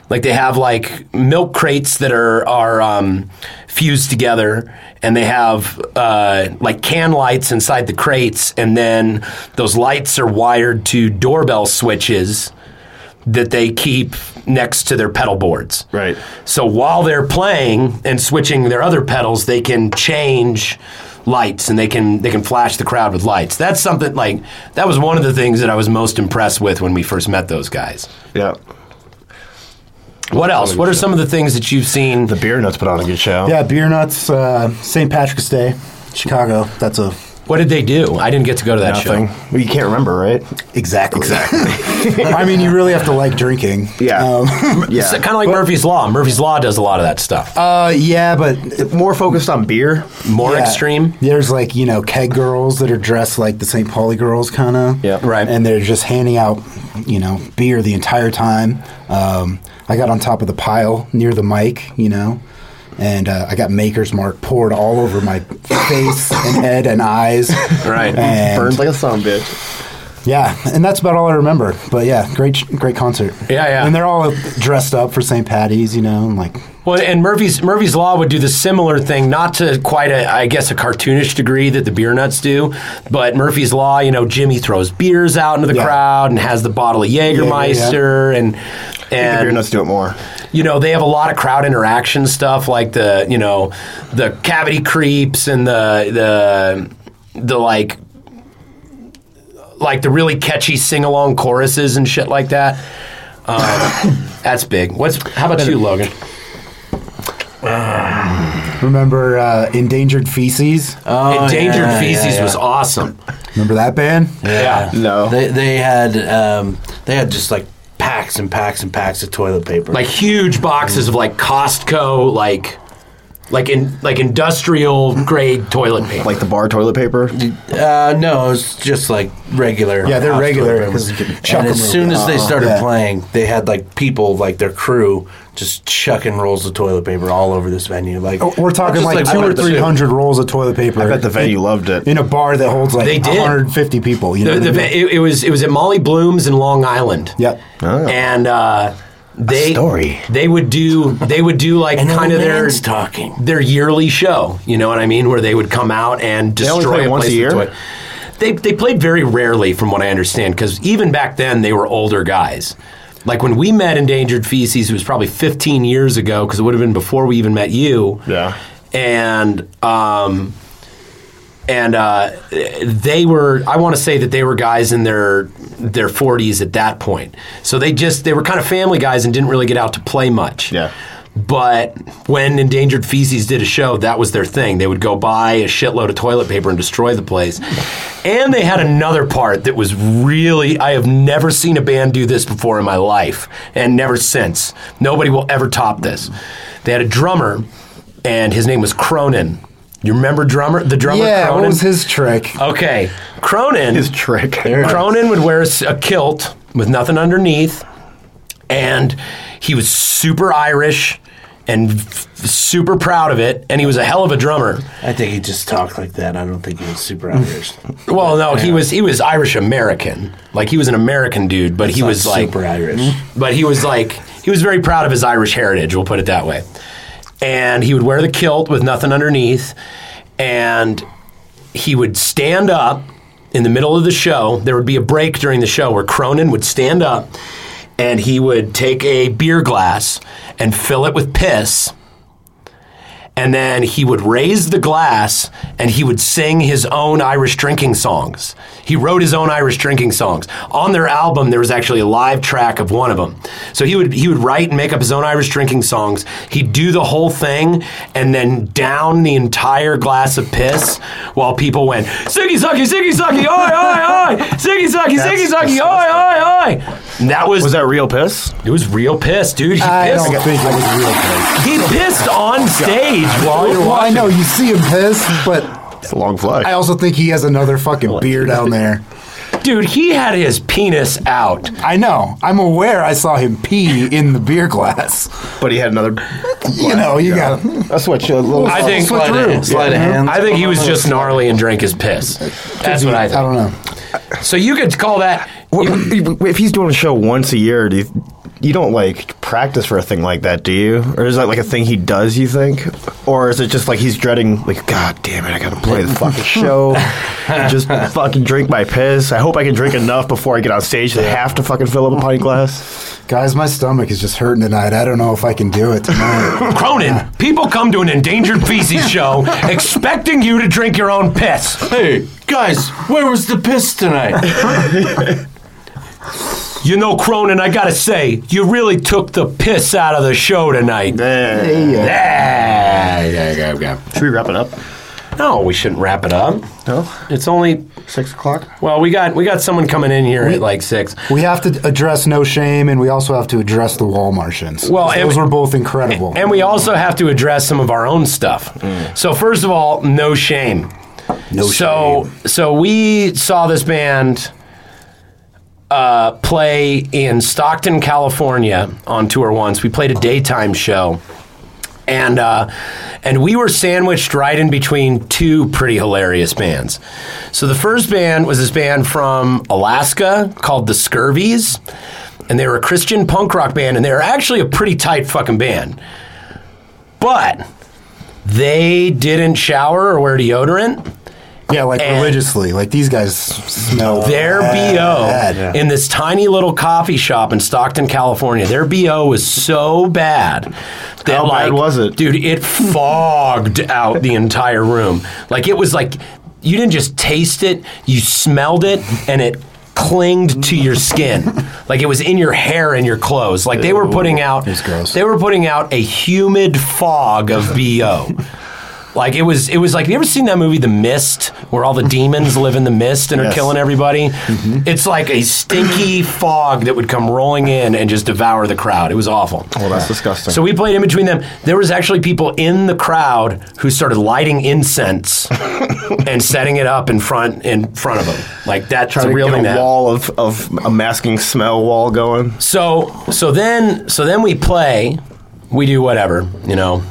Like they have like milk crates that are are um, fused together, and they have uh, like can lights inside the crates, and then those lights are wired to doorbell switches that they keep next to their pedal boards.
Right.
So while they're playing and switching their other pedals, they can change lights and they can they can flash the crowd with lights. That's something like that was one of the things that I was most impressed with when we first met those guys.
Yeah.
What else? What are some of the things that you've seen?
The Beer Nuts put on a good show.
Yeah, Beer Nuts, uh, St. Patrick's Day, Chicago. That's a
What did they do? I didn't get to go to that
Nothing.
show.
Well, you can't remember, right?
exactly. Exactly. I mean, you really have to like drinking.
Yeah.
Um,
Yeah.
It's kind of like Murphy's Law. Murphy's Law does a lot of that stuff.
uh, yeah, but
More focused on beer.
More
yeah.
extreme.
There's like you know keg girls that are dressed like the St. Pauli girls, kind of.
Yeah.
Right.
And they're just handing out, you know, beer the entire time. Um, I got on top of the pile near the mic, you know, and uh, I got Maker's Mark poured all over my face and head and eyes.
Right.
And,
Burns like a son of a bitch.
Yeah, and that's about all I remember. But yeah, great, great concert.
Yeah, yeah.
And they're all dressed up for St. Patty's, you know, and like
Well, and Murphy's Murphy's Law would do the similar thing, not to quite a, I guess, a cartoonish degree that the beer nuts do, but Murphy's Law, you know, Jimmy throws beers out into the
Yeah.
crowd and has the bottle of Jägermeister and
The Beer Nuts do it more.
You know they have a lot of crowd interaction stuff like the you know the cavity creeps and the the the like like the really catchy sing along choruses and shit like that. Um, that's big. What's how about you, Logan?
remember uh, Endangered Feces?
Oh,
Endangered
yeah,
Feces
yeah, yeah.
was awesome.
Remember that band?
Yeah.
No.
They they had um, they had just like packs and packs and packs of toilet paper.
Like huge boxes of like Costco like like in like industrial grade toilet paper.
Like the bar toilet paper.
uh, no, it's just like regular.
Yeah, they're
house
regular,
toilet
'cause
paper.
you can chuck
And
'em
as soon as they
Uh-uh.
started
Yeah.
playing, they had like people like their crew just chucking rolls of toilet paper all over this venue. Like
Oh, We're talking
just
like, two or three hundred rolls of toilet paper.
I bet the venue loved it.
in a bar that holds like
They
150 people. You know,
The,
what
the,
I mean?
it, it was it was at Molly Bloom's in Long Island.
Yep.
Oh.
And uh, they
story.
they would do they would do like kind of their
talking.
their yearly show. You know what I mean? Where they would come out and
They only
destroy
play
a
once a
place with
year?
toy- They they played very rarely, from what I understand, because even back then they were older guys. Like when we met Endangered Feces, it was probably 15 years ago, because it would have been before we even met you.
Yeah.
And um, and uh, they were i want to say that they were guys in their their 40s at that point so they just they were kind of family guys and didn't really get out to play much
Yeah.
But when endangered feces did a show that was their thing they would go buy a shitload of toilet paper and destroy the place and they had another part that was really i have never seen a band do this before in my life and never since nobody will ever top this they had a drummer and his name was cronin you remember drummer the drummer
yeah,
cronin
what was his trick?
Okay, Cronin.
His trick.
Cronin would wear a kilt with nothing underneath, and he was super Irish, and f- super proud of it. And he was a hell of a drummer.
I think he just talked like that. I don't think he was super Irish.
Well, no, he was he was Irish American. Like he was an American dude, but he
Not
was like
super Irish.
but he was like he was very proud of his Irish heritage. We'll put it that way. And he would wear the kilt with nothing underneath, and he would stand up in the middle of the show. There would be a break during the show where Cronin would stand up, and he would take a beer glass and fill it with piss. And then he would raise the glass and he would sing his own Irish drinking songs. He wrote his own Irish drinking songs. On their album, there was actually a live track of one of them. So he would he would write and make up his own Irish drinking songs. He'd do the whole thing and then down the entire glass of piss while people went Siggy Sucky, Siggy Sucky, oi, oi, oi, Siggy Sucky, Siggy Sucky, oi, oi, oi. And that was
Was that real piss?
it was real piss, dude. He
I
pissed.
don't think it was real piss.
He pissed on stage while you're
Well, I
watching.
know you see him piss, but
It's a long flag.
I also think he has another fucking beer down there.
Dude, he had his penis out.
I know. I'm aware. I saw him pee in the beer glass.
but he had another.
You know, you got.
A switch. A little.
I think
Slide of, slide of hands.
I think he was just gnarly and drank his piss. That's what I think.
I
think.
don't know.
So you could call that.
if he's doing a show once a year, do you, you don't like practice for a thing like that, do you? Or is that like a thing he does? You think, or is it just like he's dreading, like, God damn it, I gotta play the fucking show, and just fucking drink my piss. I hope I can drink enough before I get on stage to have to fucking fill up a pint glass.
Guys, my stomach is just hurting tonight. I don't know if I can do it tonight.
Cronin, people come to an endangered feces show expecting you to drink your own piss.
Hey, guys, where was the piss tonight?
You know, Cronin, I gotta say, you really took the piss out of the show tonight. Yeah, yeah, yeah, yeah.
Should we wrap it up?
No, we shouldn't wrap it up.
No,
It's only
six o'clock.
well, we got we got someone coming in here at like six.
we have to address No Shame, and we also have to address the Wal-Martians.
Well, and-
those were both incredible.
And we also have to address some of our own stuff. Mm. So first of all, no shame.
no shame.
so so we saw this band uh, play in Stockton, California on tour once. We played a daytime show. And uh, and we were sandwiched right in between two pretty hilarious bands. So the first band was this band from Alaska called the Scurvies, and they were a Christian punk rock band, and they were actually a pretty tight fucking band. But they didn't shower or wear deodorant.
Yeah, like
And-
religiously. Like these guys smell
Their
bad.
BO in this tiny little coffee shop in Stockton, California, their BO was so bad that
How
like
bad was it?
Dude, it fogged out the entire room. Like it was like you didn't just taste it, you smelled it and it clinged to your skin. Like it was in your hair and your clothes. Like they were putting out
gross.
They were putting out a humid fog of BO. Like it was, it was like. Have you ever seen that movie, The Mist, where all the demons live in the mist and are killing everybody? Mm-hmm. It's like a stinky fog that would come rolling in and just devour the crowd. It was awful.
Well, that's disgusting.
So we played in between them. There was actually people in the crowd who started lighting incense and setting it up in front in front of them. Like that's
Trying
a
to
real
get
thing.
a
that
wall of, of a masking smell wall going.
so so then so then we play, we do whatever, you know.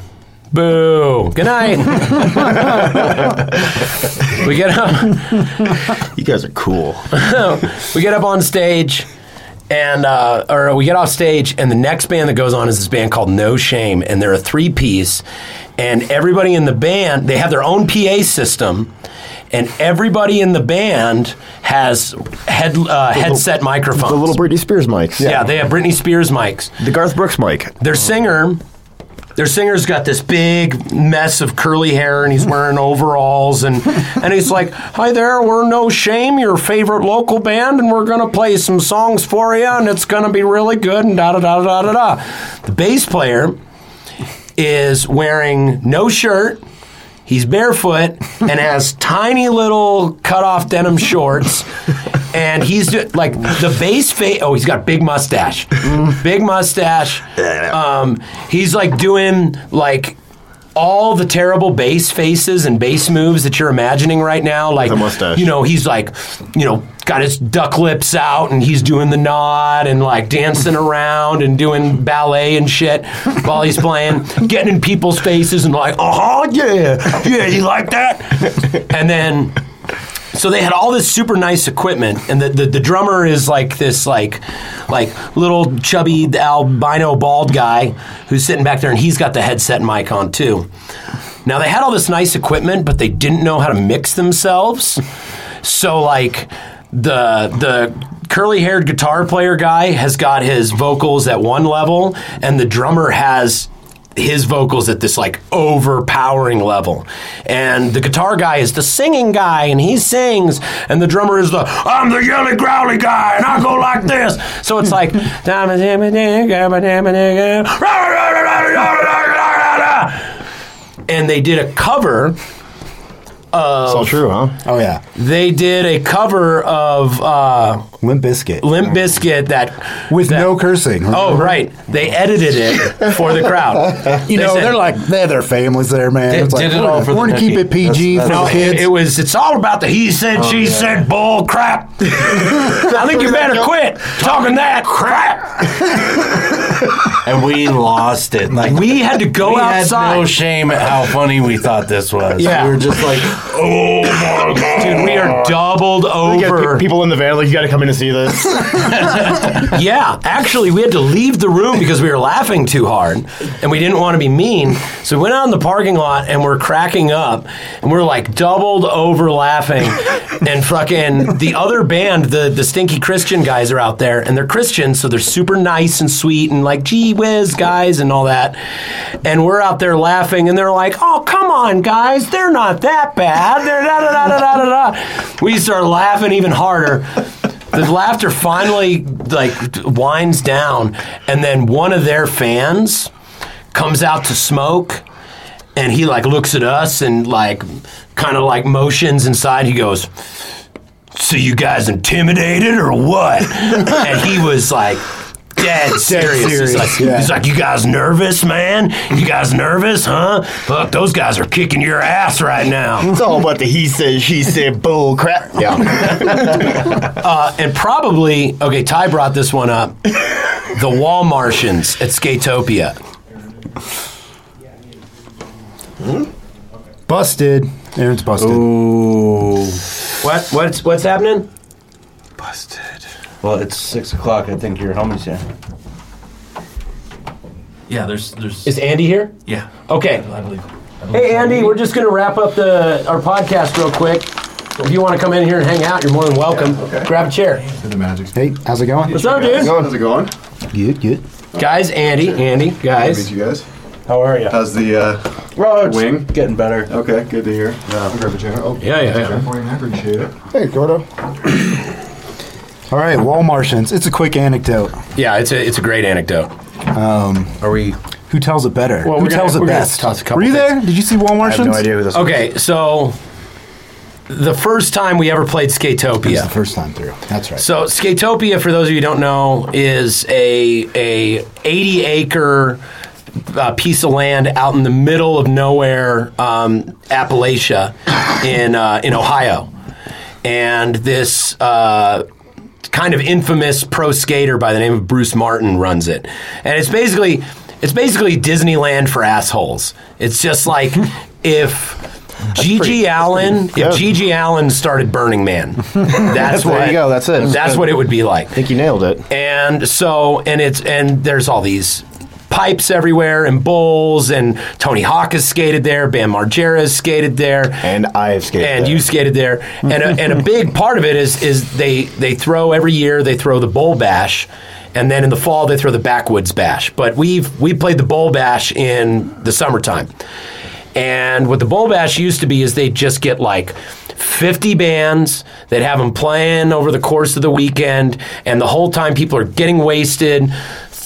Boo. Good night. we get up
You guys are cool.
we get up on stage and uh, or we get off stage and the next band that goes on is this band called No Shame and they're a three piece and everybody in the band they have their own PA system and everybody in the band has head uh, headset microphones.
The little Britney Spears mics.
yeah, they have Britney Spears mics.
The Garth Brooks mic.
Their singer, their singer's got this big mess of curly hair, and he's wearing overalls, and and he's like, "Hi there, we're No Shame, your favorite local band, and we're gonna play some songs for you, and it's gonna be really good." And da da da da da da. The bass player is wearing no shirt. He's barefoot and has tiny little cut off denim shorts. And he's do- like the bass face. Oh, he's got big mustache. Big mustache. Um, he's like doing like all the terrible bass faces and bass moves that you're imagining right now. Like,
The mustache.
you know, he's like, you know, got his duck lips out and he's doing the nod and like dancing around and doing ballet and shit while he's playing, getting in people's faces and like, oh, yeah, yeah, you like that? And then so they had all this super nice equipment and the, the, the drummer is like this like like little chubby albino bald guy who's sitting back there and he's got the headset mic on too. Now they had all this nice equipment but they didn't know how to mix themselves. So like the the curly haired guitar player guy has got his vocals at one level and the drummer has his vocals at this like overpowering level. And the guitar guy is the singing guy and he sings and the drummer is the I'm the yelly growly guy and I go like this. So it's like and they did a cover
It's all true, huh?
Oh yeah,
they did a cover of uh,
Limp Bizkit
Limp Bizkit that
with
that-
no cursing.
Oh right, they edited it for the crowd.
You
They
know,
said-
they're like they're their families there, man.
Did-
it's like,
did it
we're,
all for the
we're gonna keep it
cookie.
PG
That's-
for the
No,
kids.
it, it was. It's all about the he said, she said, bull crap. I think you better quit talking that crap.
and we lost it. Like
We had to go
we
outside.
had no shame at how funny we thought this was.
Yeah.
we were just like, oh my god,
Dude, we are doubled
You get
over.
pe- people in the van like you got to come in and see this.
Yeah, actually, we had to leave the room because we were laughing too hard, and we didn't want to be mean. So we went out in the parking lot, and we're cracking up, and we're like doubled over laughing. and fucking the other band, the the Stinky Christian guys, are out there, and they're Christians, so they're super nice and sweet, and like gee whiz guys and all that. And we're out there laughing, and they're like, "Oh, come on, guys, they're not that bad." They're da da da da da da. We start laughing even harder the laughter finally like winds down and then one of their fans comes out to smoke and he like looks at us and like kind of like motions inside he goes so you guys intimidated or what and he was like dead serious, He's,
serious,
like,
yeah.
he's like you guys nervous man you guys nervous huh Fuck, those guys are kicking your ass right now
it's all about the he said, she said, bull crap. Yeah.
Uh, and probably okay. Ty brought this one up. The Wal-Martians at Skatopia.
busted. Aaron's busted.
ooh,
What? What's what's happening?
busted. Well, it's six o'clock. I think your homie's here.
Yeah, there's there's
Is Andy here?
yeah.
Okay.
I believe. I believe
Hey
so.
Andy, we're just gonna wrap up the our podcast real quick. If you want to come in here and hang out, you're more than welcome. Grab a chair.
Hey, how's it going?
What's up, dude?
How's it going?
Good, good.
Guys, Andy, Andy,
Meet
guys,
you guys.
how are you?
How's the uh,
Well, it's
Wing?
getting better.
Okay, good to hear. Yeah, I'll grab a chair. Oh,
Yeah, yeah, yeah.
for you, I appreciate it.
Hey, Gordo. All right, Wal-Martians. It's a quick anecdote.
Yeah, it's a it's a great anecdote.
Are we?
Who tells it better?
Well,
Who
we're gonna-
tells
we're
it
gonna
best?
toss a couple
Were you
things.
there? Did you see Wall
I have
Martians?
no idea who this
Okay, so the first time we ever played
It's
Skatopia.
the first time through. That's right.
So Skatopia, for those of you who don't know, is a a 80 acre uh, piece of land out in the middle of nowhere, um, Appalachia, in uh, in Ohio, and this. Uh, Kind of infamous pro skater by the name of Brewce Martin runs it, and it's basically it's basically Disneyland for assholes. It's just like if GG
Allin,
if GG Allin started Burning Man, that's
There
what
you go, that's it.
That's what it would be like.
I think you nailed it.
And so, and it's and there's all these pipes everywhere and bowls and Tony Hawk has skated there, Bam Margera has skated there.
And I have skated.
And
there.
you skated there, and a, and a big part of it is is they they throw every year they throw the bowl bash, and then in the fall they throw the backwoods bash. But we've we played the bowl bash in the summertime, and what the bowl bash used to be is they'd just get like 50 bands, they'd have them playing over the course of the weekend, and the whole time people are getting wasted.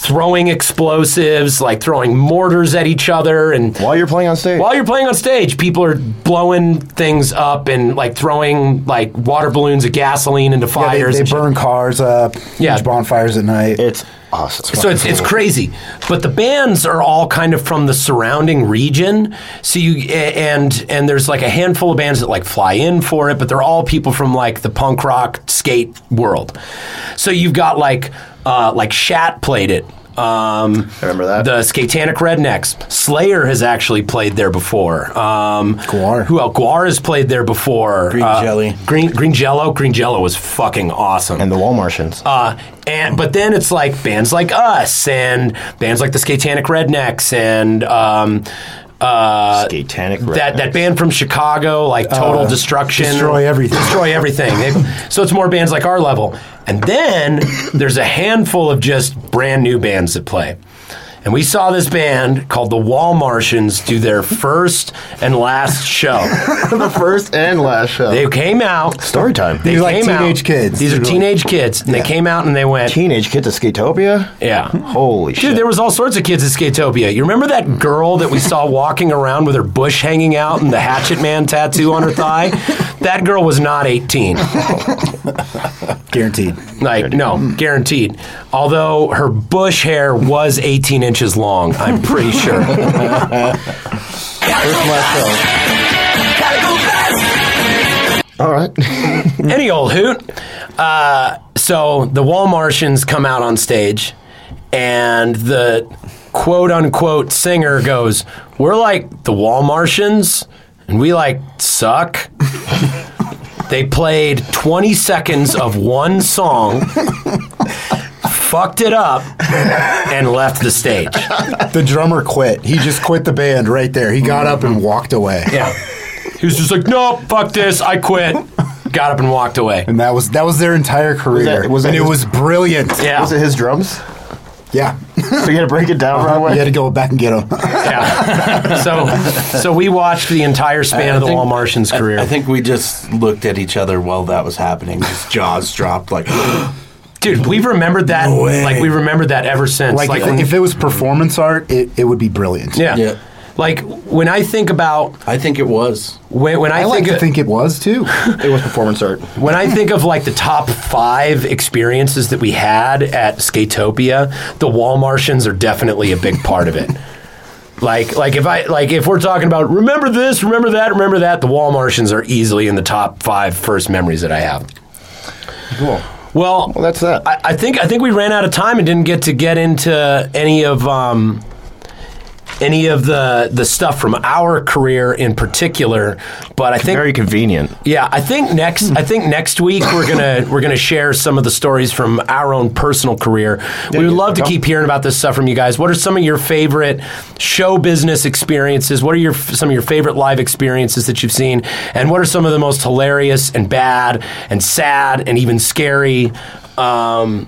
Throwing explosives, like throwing mortars at each other, and
While you're playing on stage.
while you're playing on stage, people are blowing things up and like throwing like water balloons of gasoline into
Yeah, they,
fires.
they
and shit.
burn cars up.
Yeah.
Huge bonfires at night.
it's awesome.
So it's it's crazy, but the bands are all kind of from the surrounding region. So you and and there's like a handful of bands that like fly in for it, but they're all people from like the punk rock skate world. So you've got like uh, like Shat played it. Um,
I remember that.
The Skatanic Rednecks. Slayer has actually played there before. Um,
Gwar.
Who else? Gwar has played there before.
Green
Uh,
Jelly.
Green Green Jello. Green Jello was fucking awesome.
and the Wal-Martians.
Uh, and but then it's like bands like us and bands like the Skatanic Rednecks and um, uh, that that band from Chicago, like Total Destruction,
Destroy Everything.
destroy everything. They- so it's more bands like our level, and then there's a handful of just brand new bands that play. And we saw this band called the Wal-Martians do their first and last show.
the first and last show.
They came out.
Story time.
They
These are like
came out-
teenage kids.
These are
They're
teenage kids, and they came out and they went,
Teenage kids at Skatopia.
yeah.
Holy shit!
Dude, there was all sorts of kids at Skatopia. You remember that girl that we saw walking around with her bush hanging out and the Hatchet Man tattoo on her thigh? That girl was not 18.
Guaranteed.
Like, no, guaranteed. Although her bush hair was 18 inches long, I'm pretty sure.
First and show. All right.
Any old hoot. Uh, so the Wal-Martians come out on stage, and the quote unquote singer goes, We're like the Wal-Martians, and we like suck. they played 20 seconds of one song, fucked it up, and left the stage.
The drummer quit. He just quit the band right there. He got up and mm-hmm. walked away.
Yeah. He was just like, Nope, fuck this, I quit. Got up and walked away.
And that was that was their entire career.
that- was that
and it
his-
was brilliant.
Yeah.
Was it his drums?
Yeah.
So you had to break it down right away.
You had to go back and get him.
Yeah. So, so we watched the entire span
I
of the
think-
Wal-Martians' career.
I think we just looked at each other while that was happening. Just jaws dropped like,
Dude, we've remembered that.
No way.
Like we remembered that ever since.
like,
Like,
if,
when-
if it was performance art, it, it would be brilliant.
yeah.
Yeah.
Like when I think about
I think it was.
when, when I,
I like
think
to
of,
think it was too.
It was performance art.
when I think of like the top five experiences that we had at Skatopia, the Wal-Martians are definitely a big part of it. Like, like if I like if we're talking about remember this, remember that, remember that, the Wal-Martians are easily in the top five first memories that I have.
Cool.
Well,
Well, that's that.
I, I think I think we ran out of time and didn't get to get into any of um, any of the the stuff from our career in particular. But I think
Very convenient.
yeah, I think next I think next week we're gonna we're gonna share some of the stories from our own personal career. we would
yeah,
love to keep hearing about this stuff from you guys. What are some of your favorite show business experiences? What are your some of your favorite live experiences that you've seen? And what are some of the most hilarious and bad and sad and even scary? Um,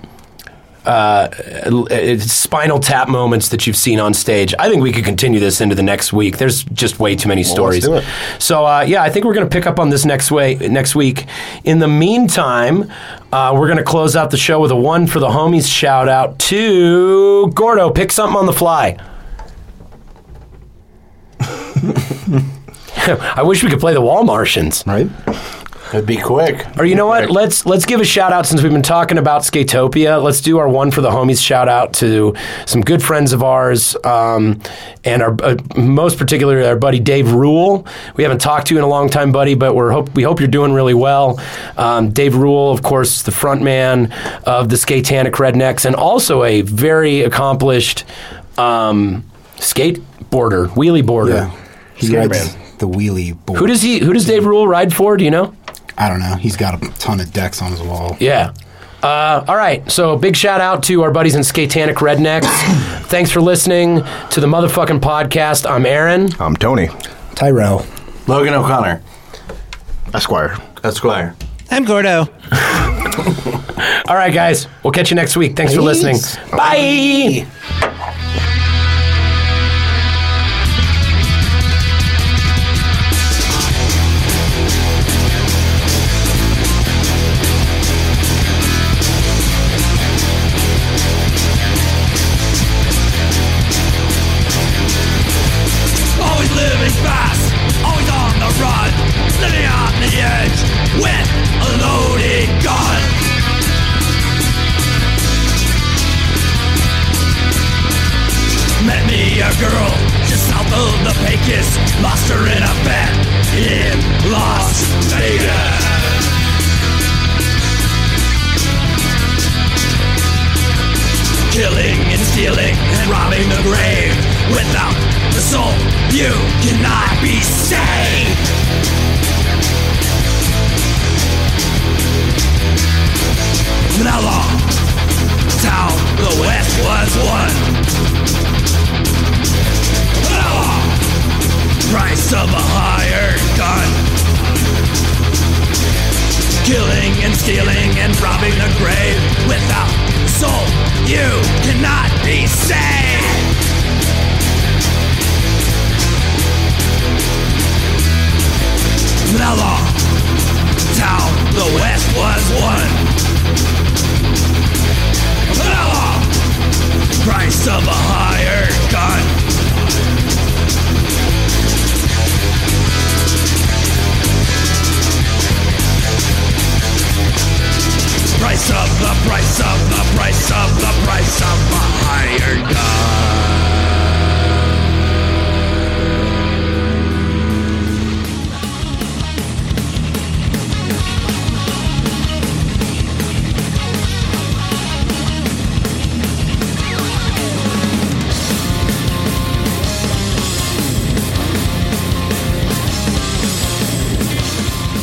uh, uh, spinal tap moments that you've seen on stage. I think we could continue this into the next week. There's just way too many stories.
do it.
So uh, yeah, I think we're going to pick up on this next way next week. In the meantime, uh, we're going to close out the show with a one for the homies shout out to Gordo. Pick something on the fly. I wish we could play the Wal-Martians.
Right?
It'd be quick.
Or you know what? Let's let's give a shout out since we've been talking about Skatopia. Let's do our one for the homies shout out to some good friends of ours, um, and our uh, most particularly our buddy Dave Rule. We haven't talked to you in a long time, buddy, but we're hope we hope you're doing really well. Um, Dave Rule, of course, the front man of the Skatanic Rednecks, and also a very accomplished um, skateboarder, wheelie boarder.
Yeah. He rides the wheelie board.
Who does he? Who does Dave Rule ride for? Do you know?
I don't know. He's got a ton of decks on his wall.
Yeah. Uh, all right. So big shout out to our buddies in Skatanic Rednecks. Thanks for listening to the motherfucking podcast. I'm Aaron.
I'm Tony
Tyrell.
Logan O'Connor,
Esquire.
Esquire.
I'm Gordo.
All right, guys. We'll catch you next week. Thanks for listening. Bye.
Always you cannot be saved. But how long? Town the West was won. But how long? Price of a hired gun. Killing and stealing and robbing the grave without soul. You cannot be saved. But? Town the West was won. How? Price of a hired gun. Price of the price of the price of the price of a hired gun.